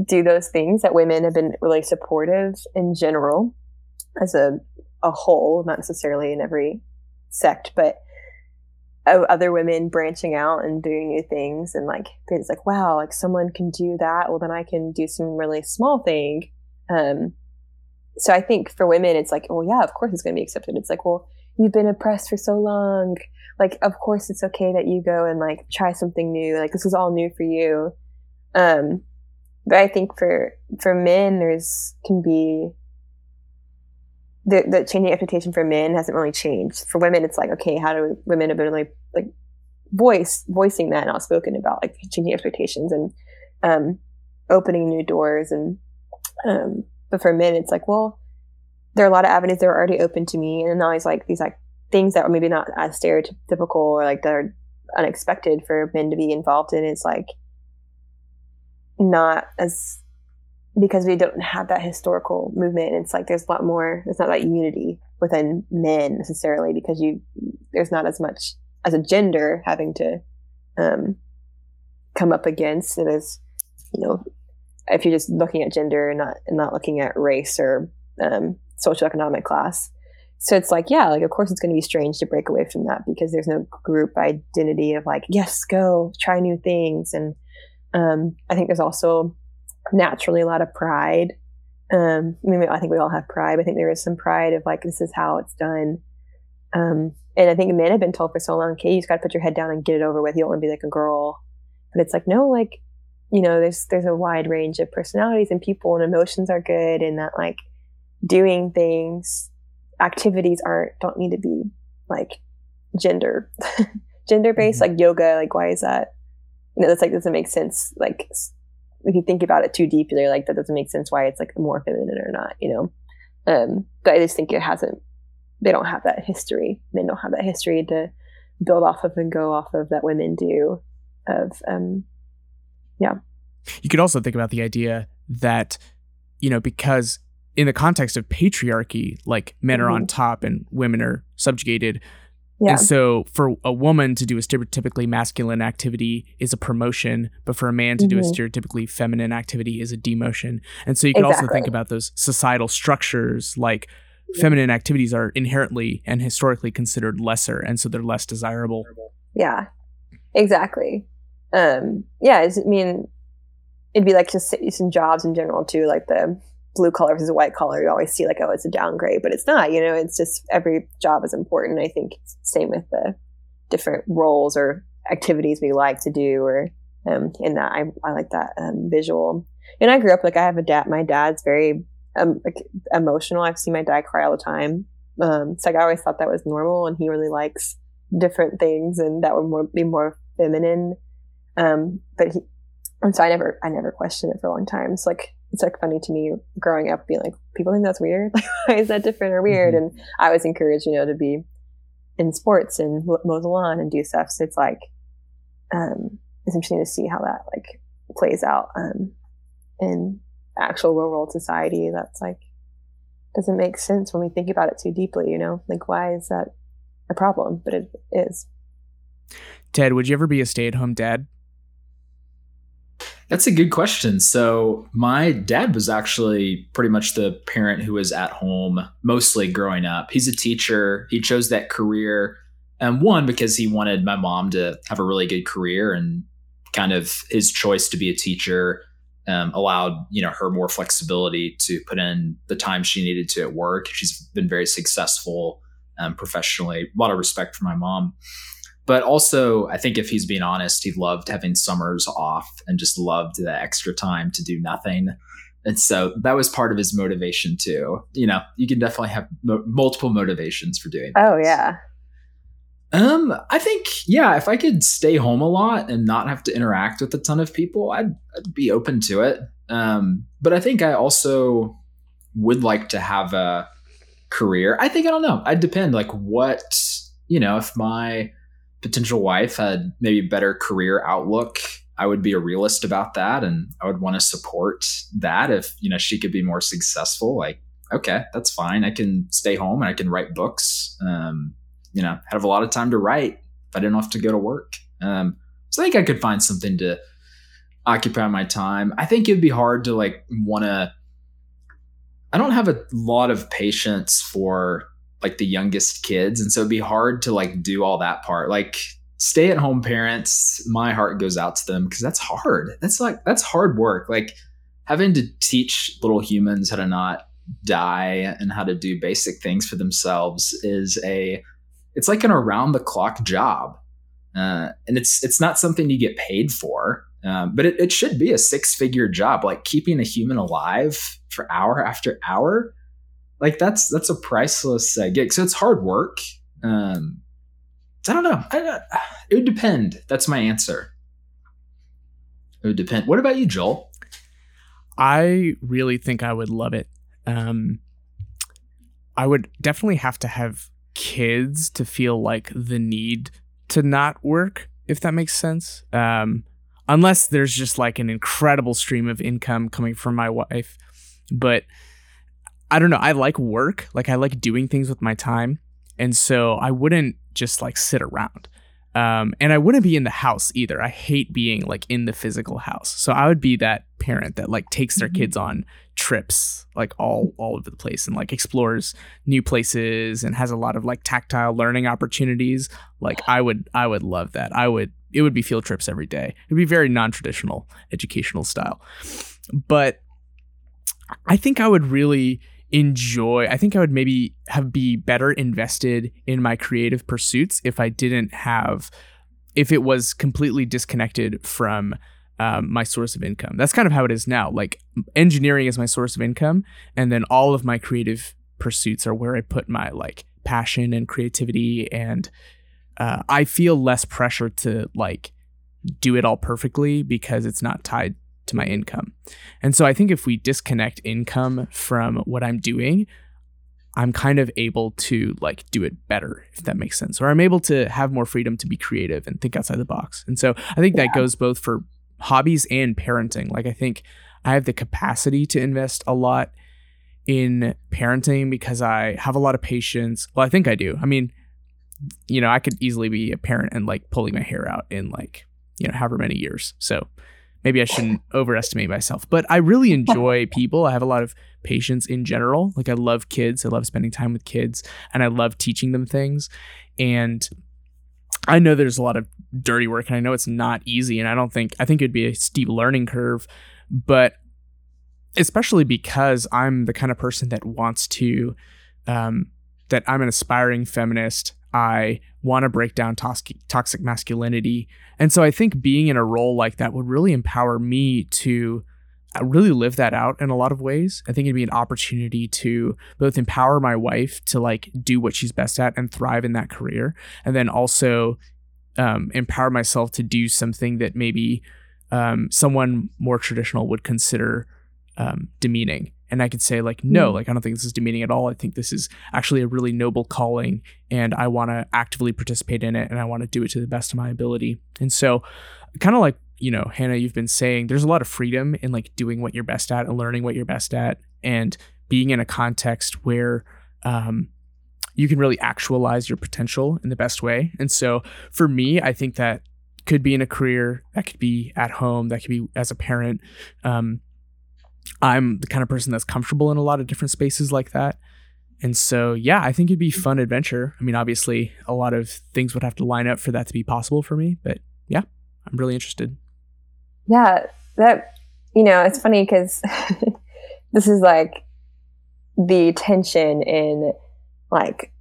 do those things that women have been really supportive in general as a, a whole, not necessarily in every sect, but other women branching out and doing new things and like it's like wow like someone can do that. Well then i can do some really small thing. Um so i think for women it's like well yeah of course it's going to be accepted. It's like well you've been oppressed for so long. Like of course it's okay that you go and like try something new. Like this is all new for you. Um but I think for for men, there's can be the the changing expectation for men hasn't really changed. For women, it's like okay, how do women have been like like voice voicing that and outspoken about like changing expectations and um, opening new doors and um, but for men, it's like well, there are a lot of avenues that are already open to me, and now it's like these like things that are maybe not as stereotypical or like that are unexpected for men to be involved in. It's like not as because we don't have that historical movement. It's like there's a lot more. There's not that unity within men necessarily because you there's not as much as a gender having to um, come up against. It is, you know, if you're just looking at gender and not and not looking at race or um, socioeconomic class. So it's like, yeah, like of course it's going to be strange to break away from that because there's no group identity of like, yes, go try new things and um, I think there's also naturally a lot of pride. Um, I mean, I think we all have pride. I think there is some pride of like, this is how it's done. Um, and I think men have been told for so long, okay, you just got to put your head down and get it over with. You don't want to be like a girl. But it's like, no, like, you know, there's, there's a wide range of personalities and people and emotions are good and that like doing things, activities aren't, don't need to be like gender, [LAUGHS] gender based, mm-hmm. like yoga. Like, why is that? you know, that's like doesn't make sense. Like if you think about it too deeply, you're like that doesn't make sense why it's like more feminine or not, you know. Um, but I just think it hasn't. They don't have that history. Men don't have that history to build off of and go off of that women do. Of um, yeah. You could also think about the idea that you know because in the context of patriarchy, like men mm-hmm. are on mm-hmm. top and women are subjugated yeah. And so for a woman to do a stereotypically masculine activity is a promotion, but for a man to mm-hmm. do a mm-hmm. stereotypically feminine activity is a demotion. And so you can exactly. also think about those societal structures like feminine activities are inherently and historically considered lesser and so they're less desirable. Yeah. Exactly. Um yeah, I mean it'd be like just in jobs in general too like the blue collar versus a white collar, you always see like, oh, it's a downgrade, but it's not. You know, it's just every job is important. I think same with the different roles or activities we like to do, or um, in that I, I like that um, visual. And I grew up like I have a dad. My dad's very um, like emotional. I've seen my dad cry all the time. Um, so like, I always thought that was normal, and he really likes different things, and that would more, be more feminine. Um, but he, and so I never, I never questioned it for a long time. It's like it's like funny to me growing up being like people think that's weird. [LAUGHS] Like why is that different or weird? Mm-hmm. and i was encouraged you know to be in sports and mow the lawn and do stuff. So it's like um it's interesting to see how that like plays out um in actual real world society that's like doesn't make sense when we think about it too deeply you know? Like why is that a problem? But it is. Ted would you ever be a stay-at-home dad that's a good question. So, my dad was actually pretty much the parent who was at home mostly growing up. He's a teacher. He chose that career And one, because he wanted my mom to have a really good career and kind of his choice to be a teacher um, allowed you know her more flexibility to put in the time she needed to at work. She's been very successful um, professionally. A lot of respect for my mom, but also I think if he's being honest, he loved having summers off and just loved the extra time to do nothing. And so that was part of his motivation too. You know, you can definitely have mo- multiple motivations for doing. Oh yeah. Um, I think yeah, if I could stay home a lot and not have to interact with a ton of people, I'd, I'd be open to it. Um, but I think I also would like to have a career. I think I don't know. I'd depend like what, you know, if my potential wife had maybe better career outlook, I would be a realist about that and I would want to support that if, you know, she could be more successful. Like, okay, that's fine. I can stay home and I can write books. Um, you know, have a lot of time to write if I didn't have to go to work. Um, so I think I could find something to occupy my time. I think it'd be hard to like want to. I don't have a lot of patience for like the youngest kids, and so it'd be hard to like do all that part. Like stay at home parents, my heart goes out to them because that's hard. That's like that's hard work. Like having to teach little humans how to not die and how to do basic things for themselves is a it's like an around the clock job. Uh, and it's it's not something you get paid for, um, but it, it should be a six figure job. Like keeping a human alive for hour after hour, like that's that's a priceless uh, gig. So it's hard work. Um, I don't know. I, it would depend. That's my answer. It would depend. What about you, Joel? I really think I would love it. Um, I would definitely have to have kids to feel like the need to not work, if that makes sense. Um, unless there's just like an incredible stream of income coming from my wife. But I don't know. I like work. Like I like doing things with my time. And so I wouldn't just like sit around. Um, and I wouldn't be in the house either. I hate being like in the physical house. So I would be that parent that like takes their kids mm-hmm. on trips like all all over the place and like explores new places and has a lot of like tactile learning opportunities. Like I would I would love that. I would it would be field trips every day. It'd be very non-traditional educational style. But I think I would really enjoy i think i would maybe have be better invested in my creative pursuits if i didn't have if it was completely disconnected from um, my source of income. That's kind of how it is now. Like engineering is my source of income and then all of my creative pursuits are where i put my like passion and creativity and uh, i feel less pressure to like do it all perfectly because it's not tied to my income. And so I think if we disconnect income from what I'm doing, I'm kind of able to like do it better, if that makes sense. Or I'm able to have more freedom to be creative and think outside the box. And so I think yeah. that goes both for hobbies and parenting. Like I think I have the capacity to invest a lot in parenting because I have a lot of patience. Well, I think I do. I mean, you know, I could easily be a parent and like pulling my hair out in like, you know, however many years. So maybe I shouldn't overestimate myself, but I really enjoy [LAUGHS] people. I have a lot of patience in general. Like I love kids. I love spending time with kids and I love teaching them things. And I know there's a lot of dirty work and I know it's not easy and I don't think I think it'd be a steep learning curve, but especially because I'm the kind of person that wants to um, that I'm an aspiring feminist. I want to break down toxic, toxic masculinity. And so I think being in a role like that would really empower me to uh, really live that out in a lot of ways. I think it'd be an opportunity to both empower my wife to like do what she's best at and thrive in that career, and then also um, empower myself to do something that maybe um, someone more traditional would consider um, demeaning and I could say like no, mm. like I don't think this is demeaning at all. I think this is actually a really noble calling and I want to actively participate in it and I want to do it to the best of my ability. And so kind of like, you know, Hannah, you've been saying there's a lot of freedom in like doing what you're best at and learning what you're best at and being in a context where um you can really actualize your potential in the best way. And so for me, I think that could be in a career, that could be at home, that could be as a parent. Um, I'm the kind of person that's comfortable in a lot of different spaces like that. And so, yeah, I think it'd be fun adventure. I mean, obviously, a lot of things would have to line up for that to be possible for me, but yeah, I'm really interested. Yeah, that you know, it's funny because [LAUGHS] this is like the tension in like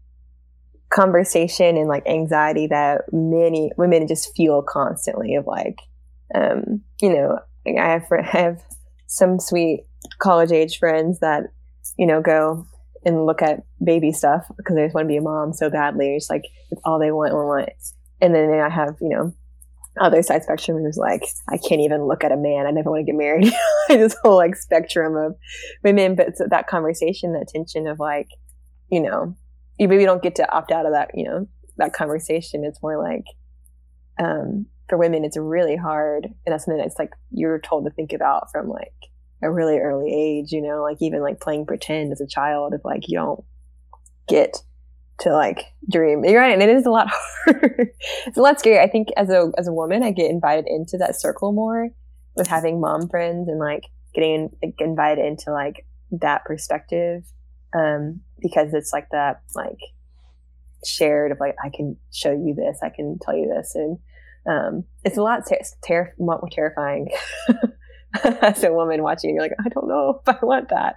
conversation and like anxiety that many women just feel constantly of like um you know i have i have some sweet college age friends that you know go and look at baby stuff because they just want to be a mom so badly. It's like it's all they want and want. And then i have you know other side spectrum who's like i can't even look at a man. I never want to get married. [LAUGHS] This whole like spectrum of women. But that conversation that tension of like you know you maybe don't get to opt out of that, you know, that conversation. It's more like, um, for women, it's really hard. And that's something that's like, you're told to think about from like a really early age, you know, like even like playing pretend as a child, if like you don't get to like dream. You're right. And it is a lot [LAUGHS] harder. it's a lot scary. I think as a, as a woman, I get invited into that circle more with having mom friends and like getting like, invited into like that perspective um, because it's like that like shared of like I can show you this, I can tell you this, and um, it's a lot ter- ter- more terrifying [LAUGHS] as a woman watching. You're like, I don't know if I want that.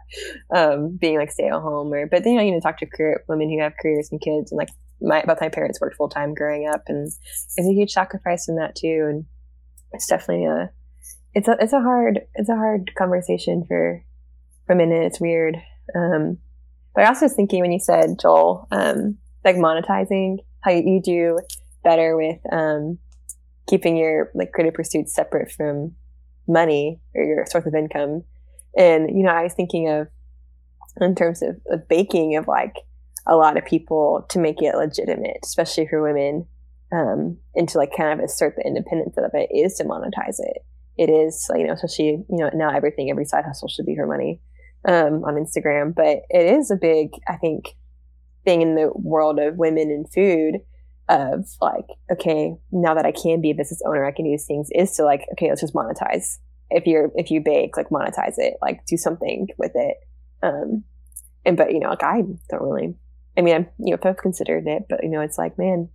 Um, being like stay at home or, but then you know, you know, talk to career women who have careers and kids, and like my both my parents worked full time growing up, and it's a huge sacrifice in that too. And it's definitely a, it's a, it's a hard, it's a hard conversation for women, and it's weird. Um, but I also was thinking when you said Joel, um, like monetizing, how you do better with um, keeping your like creative pursuits separate from money or your source of income. And you know, I was thinking of in terms of, of baking of like a lot of people to make it legitimate, especially for women, um, and to like kind of assert the independence of it is to monetize it. It is, like, you know, especially you know now everything, every side hustle should be her money um, on Instagram, but it is a big, I think, thing in the world of women and food of like, okay, now that I can be a business owner, I can these things is to like, okay, let's just monetize. If you're, if you bake, like monetize it, like do something with it. Um, and, but, you know, like I don't really, I mean, I'm, you know, I've considered it, but you know, it's like, man,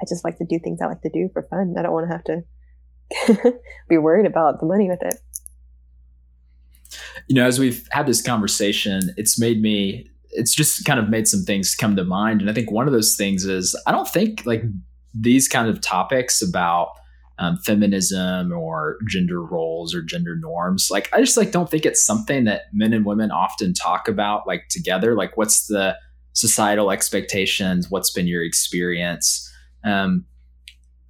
I just like to do things I like to do for fun. I don't want to have to [LAUGHS] be worried about the money with it you know, as we've had this conversation, it's made me, it's just kind of made some things come to mind. And I think one of those things is I don't think like these kind of topics about um, feminism or gender roles or gender norms, like I just like don't think it's something that men and women often talk about like together. Like, what's the societal expectations? What's been your experience? Um,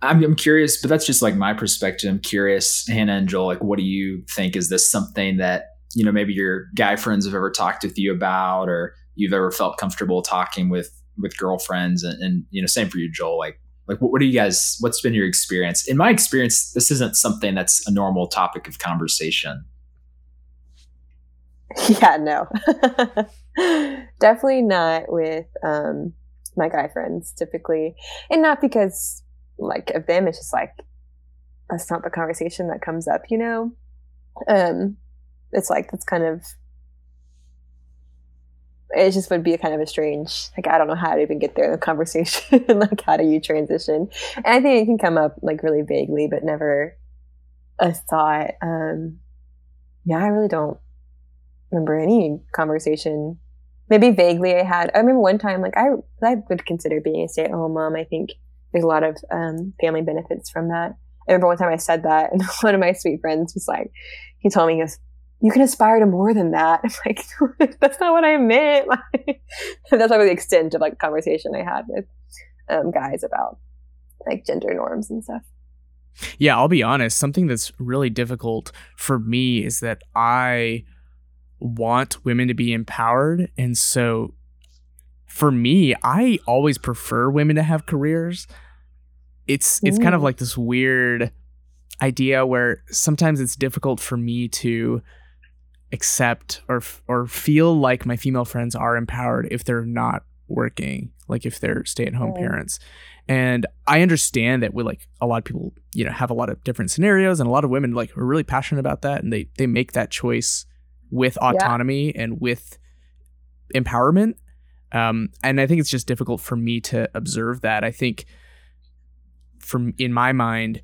I'm, I'm curious, but that's just like my perspective. I'm curious, Hannah and Joel, like, what do you think? Is this something that you know maybe your guy friends have ever talked with you about or you've ever felt comfortable talking with with girlfriends? And, and you know same for you joel like like what, what do you guys what's been your experience? In my experience this isn't something that's a normal topic of conversation. [LAUGHS] Yeah no. [LAUGHS] Definitely not with um my guy friends typically. And not because like of them it's just like that's not the conversation that comes up you know? Um it's like that's kind of it just would be a kind of a strange like i don't know how to even get there in the [LAUGHS] conversation like how do you transition? And i think it can come up like really vaguely but never a thought. Um yeah i really don't remember any conversation. Maybe vaguely i had i remember one time like i i would consider being a stay-at-home mom. I think there's a lot of um, family benefits from that. I remember one time i said that [LAUGHS] and one of my sweet friends was like he told me he goes you can aspire to more than that. I'm [LAUGHS] like, [LAUGHS] that's not what I meant. [LAUGHS] Like, that's like the extent of like conversation I had with um, guys about like gender norms and stuff. Yeah, I'll be honest. Something that's really difficult for me is that I want women to be empowered. And so for me, I always prefer women to have careers. It's it's kind of like this weird idea where sometimes it's difficult for me to accept or or feel like my female friends are empowered if they're not working like if they're stay-at-home parents and i understand that we like a lot of people you know have a lot of different scenarios and a lot of women like are really passionate about that and they they make that choice with autonomy yeah. and with empowerment Um, and I think it's just difficult for me to observe that. I think, from in my mind,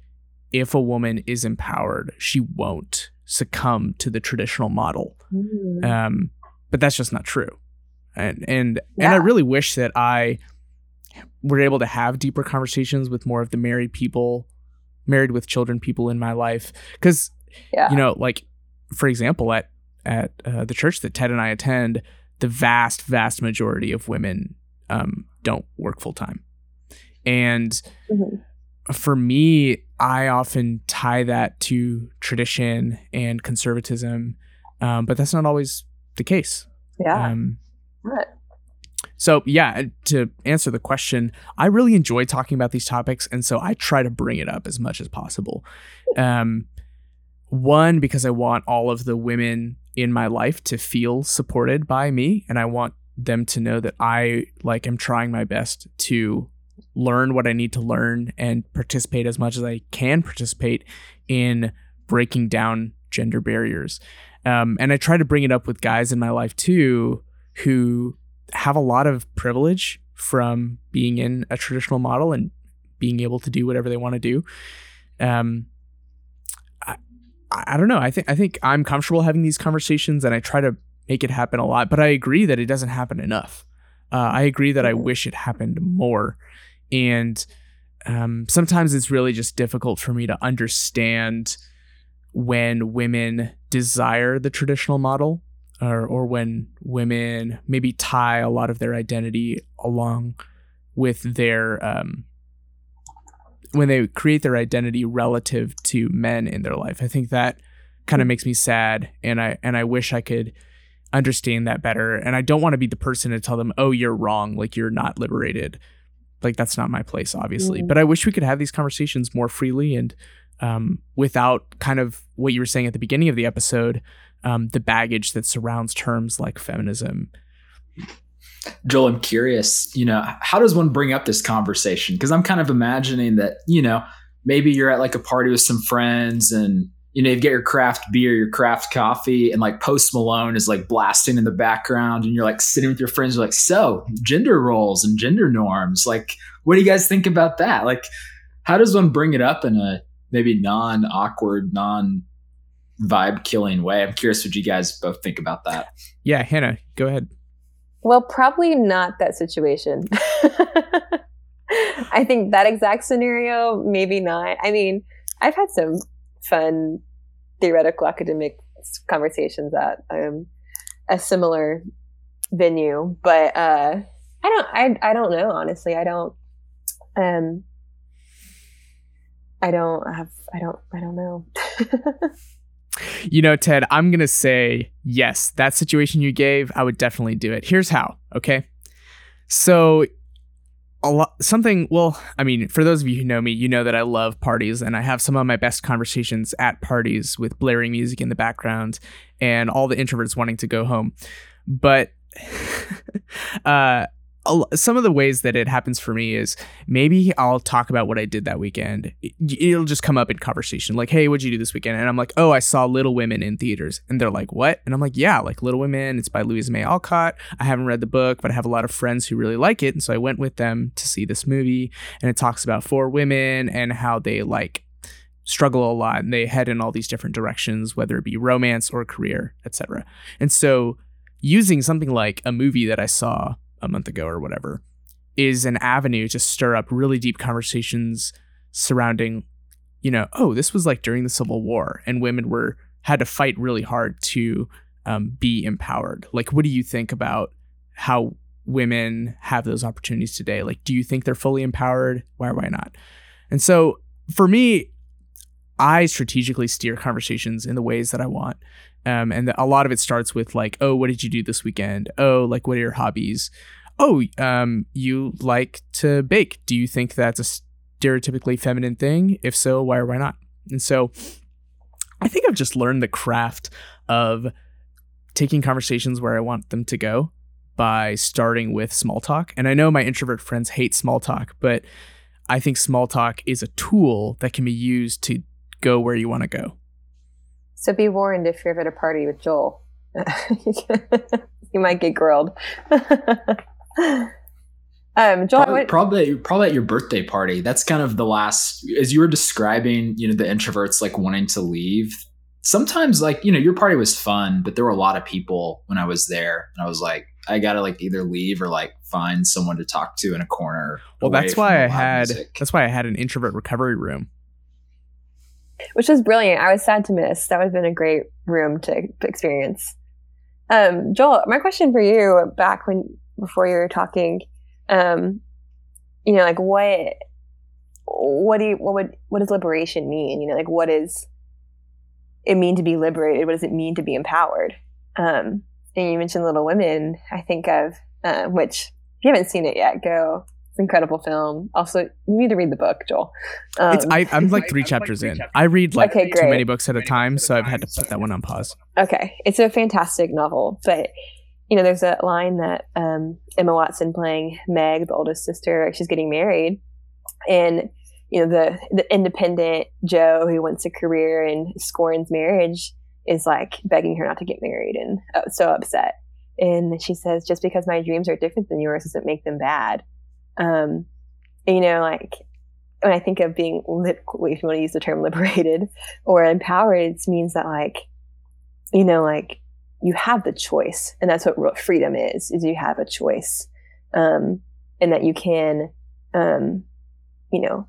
if a woman is empowered, she won't succumb to the traditional model. Mm. Um, but that's just not true. And and yeah. and I really wish that I were able to have deeper conversations with more of the married people, married with children people in my life, because yeah. you know, like for example, at at uh, the church that Ted and I attend, the vast vast majority of women um, don't work full time, and mm-hmm. for me, I often tie that to tradition and conservatism, um, but that's not always the case. Yeah. Um, so yeah, to answer the question, I really enjoy talking about these topics, and so I try to bring it up as much as possible. Um, one because I want all of the women in my life to feel supported by me, and I want them to know that I like am trying my best to learn what I need to learn and participate as much as I can participate in breaking down gender barriers. Um, and I try to bring it up with guys in my life too who have a lot of privilege from being in a traditional model and being able to do whatever they want to do. Um, I, I don't know. I think I think I'm comfortable having these conversations, and I try to make it happen a lot. But I agree that it doesn't happen enough. Uh, I agree that I wish it happened more, and um, sometimes it's really just difficult for me to understand when women desire the traditional model or, or when women maybe tie a lot of their identity along with their um, when they create their identity relative to men in their life. I think that kind of makes me sad and I and I wish I could understand that better and I don't want to be the person to tell them, "Oh, you're wrong, like you're not liberated." Like that's not my place obviously. Mm-hmm. But I wish we could have these conversations more freely and um, without kind of what you were saying at the beginning of the episode, um, the baggage that surrounds terms like feminism. Joel, I'm curious, you know, how does one bring up this conversation? Because I'm kind of imagining that, you know, maybe you're at like a party with some friends and, you know, you get your craft beer, your craft coffee, and like Post Malone is like blasting in the background, and you're like sitting with your friends, you're like, so gender roles and gender norms. Like, what do you guys think about that? Like, how does one bring it up in a maybe non awkward, non vibe killing way. I'm curious what you guys both think about that. Yeah, Hannah, go ahead. Well, probably not that situation. [LAUGHS] I think that exact scenario, maybe not. I mean, I've had some fun theoretical academic conversations at um, a similar venue, but uh, I don't. I I don't know. Honestly, I don't. Um, I don't have. I don't. I don't know. [LAUGHS] You know, Ted, I'm going to say yes, that situation you gave, I would definitely do it. Here's how, okay? So, a lot something well i mean for those of you who know me you know that i love parties and i have some of my best conversations at parties with blaring music in the background and all the introverts wanting to go home. But [LAUGHS] uh some of the ways that it happens for me is maybe I'll talk about what I did that weekend. It'll just come up in conversation, like, "Hey, what'd you do this weekend?" And I'm like, "Oh, I saw Little Women in theaters," and they're like, "What?" And I'm like, "Yeah, like Little Women. It's by Louisa May Alcott. I haven't read the book, but I have a lot of friends who really like it, and so I went with them to see this movie. And it talks about four women and how they like struggle a lot, and they head in all these different directions, whether it be romance or career, etc. And so using something like a movie that I saw a month ago or whatever is an avenue to stir up really deep conversations surrounding you know oh this was like during the civil war and women were had to fight really hard to um, be empowered. Like what do you think about how women have those opportunities today? Like do you think they're fully empowered? Why why not? And so for me i strategically steer conversations in the ways that i want um, and the, a lot of it starts with like, oh, what did you do this weekend? Oh, like, what are your hobbies? Oh, um, you like to bake. Do you think that's a stereotypically feminine thing? If so, why or why not? And so I think I've just learned the craft of taking conversations where I want them to go by starting with small talk. And I know my introvert friends hate small talk, but I think small talk is a tool that can be used to go where you want to go. So be warned if you're ever at a party with Joel. [LAUGHS] you might get grilled. [LAUGHS] Um, Joel, probably, probably, probably at your birthday party. That's kind of the last, as you were describing, you know, the introverts like wanting to leave. Sometimes, like you know, your party was fun, but there were a lot of people when I was there, and I was like, I gotta like either leave or like find someone to talk to in a corner. Well, that's why I had music. that's why I had an introvert recovery room, which was brilliant. I was sad to miss. That would have been a great room to experience. Um, Joel, my question for you back when before you were talking um, you know, like what, what do you, what would, what does liberation mean? You know, like what is it mean to be liberated? What does it mean to be empowered? Um, and you mentioned Little Women. I think of uh, which if you haven't seen it yet, go. It's an incredible film. Also, you need to read the book, Joel. Um, I, am like three chapters like three in. Chapters. I read like okay, too many books at a time, so I've had to put that one on pause. Okay, it's a fantastic novel, but you know, there's a line that um, Emma Watson playing Meg, the oldest sister, she's getting married, and you know the the independent Jo who wants a career and scorns marriage is like begging her not to get married and uh, so upset. And she says, "Just because my dreams are different than yours doesn't make them bad." Um, you know, like when I think of being, if you want to use the term liberated or empowered, it means that like, you know, like you have the choice and that's what real freedom is is you have a choice um, and that you can um, you know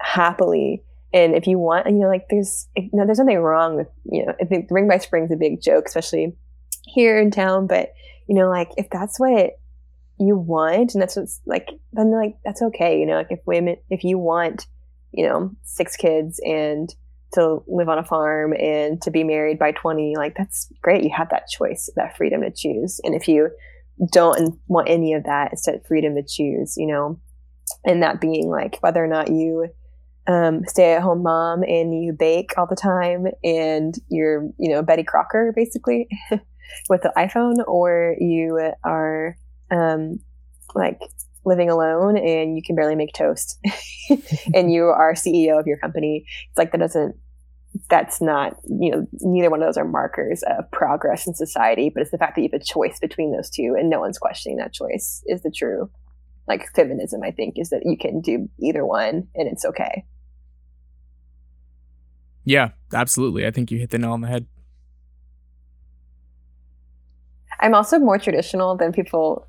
happily and if you want and you know like there's you know, there's nothing wrong with you know i think ring by spring's a big joke especially here in town but you know like if that's what you want and that's what's like then like that's okay you know like if women if you want you know six kids and to live on a farm and to be married by 20 like that's great. You have that choice that freedom to choose. And if you don't want any of that it's that freedom to choose you know and that being like whether or not you um, stay at home mom and you bake all the time and you're you know betty crocker basically [LAUGHS] with the iphone or you are um, like living alone and you can barely make toast [LAUGHS] and you are CEO of your company. It's like that doesn't that's not, you know, neither one of those are markers of progress in society, but it's the fact that you have a choice between those two and no one's questioning that choice is the true, like feminism, I think, is that you can do either one and it's okay. Yeah, absolutely. I think you hit the nail on the head. I'm also more traditional than people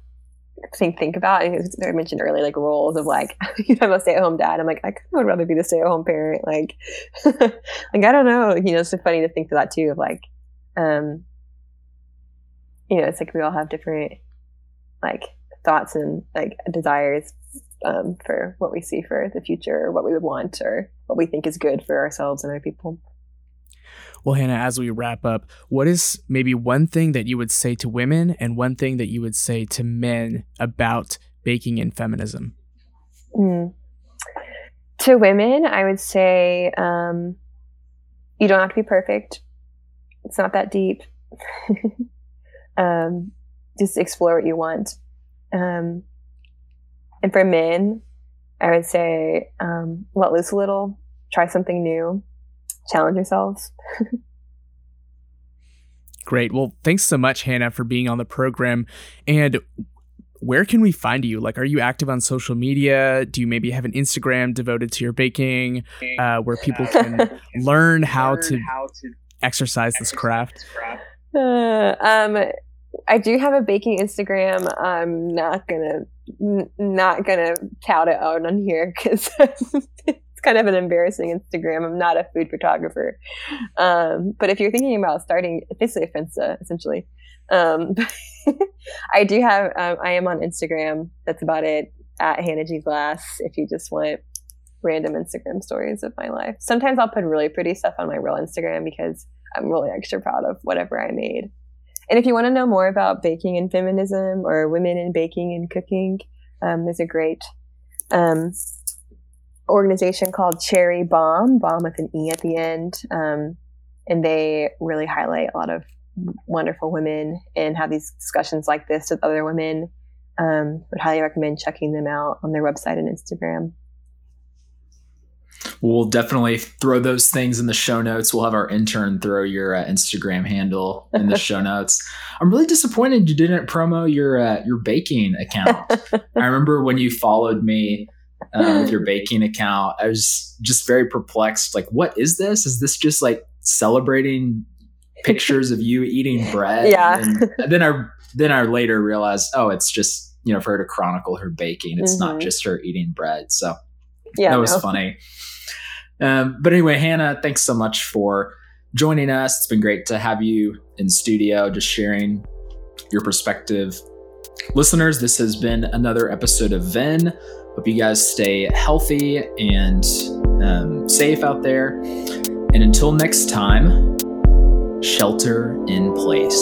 think think about. I mentioned earlier, like roles of like, [LAUGHS] you know, I'm a stay at home dad. I'm like, I kind of would rather be the stay at home parent. Like, [LAUGHS] like I don't know. You know, it's so funny to think of that too. Of like, um, you know, it's like we all have different like thoughts and like desires um, for what we see for the future, or what we would want, or what we think is good for ourselves and other people. Well, Hannah, as we wrap up, what is maybe one thing that you would say to women and one thing that you would say to men about baking and feminism? Mm. To women, I would say um, you don't have to be perfect. It's not that deep. [LAUGHS] um, just explore what you want. Um, and for men, I would say um, let loose a little, try something new challenge yourselves. Great. Well, thanks so much, Hannah, for being on the program. And where can we find you? Like, are you active on social media? Do you maybe have an Instagram devoted to your baking uh, where people can [LAUGHS] learn how to exercise this craft? Uh, um, I do have a baking Instagram. I'm not gonna n- not gonna tout it out on here because [LAUGHS] kind of an embarrassing Instagram. I'm not a food photographer. Um, but if you're thinking about starting, basically a Finsta, essentially. Um, [LAUGHS] I do have, um, I am on Instagram. That's about it. At Hannah G Glass, if you just want random Instagram stories of my life. Sometimes I'll put really pretty stuff on my real Instagram because I'm really extra proud of whatever I made. And if you want to know more about baking and feminism or women in baking and cooking, um, there's a great um, organization called Cherry Bombe, bomb with an E at the end. Um, and they really highlight a lot of wonderful women and have these discussions like this with other women. Um, would highly recommend checking them out on their website and Instagram. We'll definitely throw those things in the show notes. We'll have our intern throw your uh, Instagram handle in the [LAUGHS] show notes. I'm really disappointed you didn't promo your uh, your baking account. [LAUGHS] I remember when you followed me uh, with your [LAUGHS] baking account. I was just very perplexed. Like, what is this? Is this just like celebrating pictures of you eating [LAUGHS] bread? Yeah. And then I then I later realized, oh, it's just you know for her to chronicle her baking. It's mm-hmm. not just her eating bread. So yeah, that was no. funny. Um, but anyway, Hannah, thanks so much for joining us. It's been great to have you in studio, just sharing your perspective. Listeners, this has been another episode of Venn. Hope you guys stay healthy and um, safe out there. And until next time, shelter in place.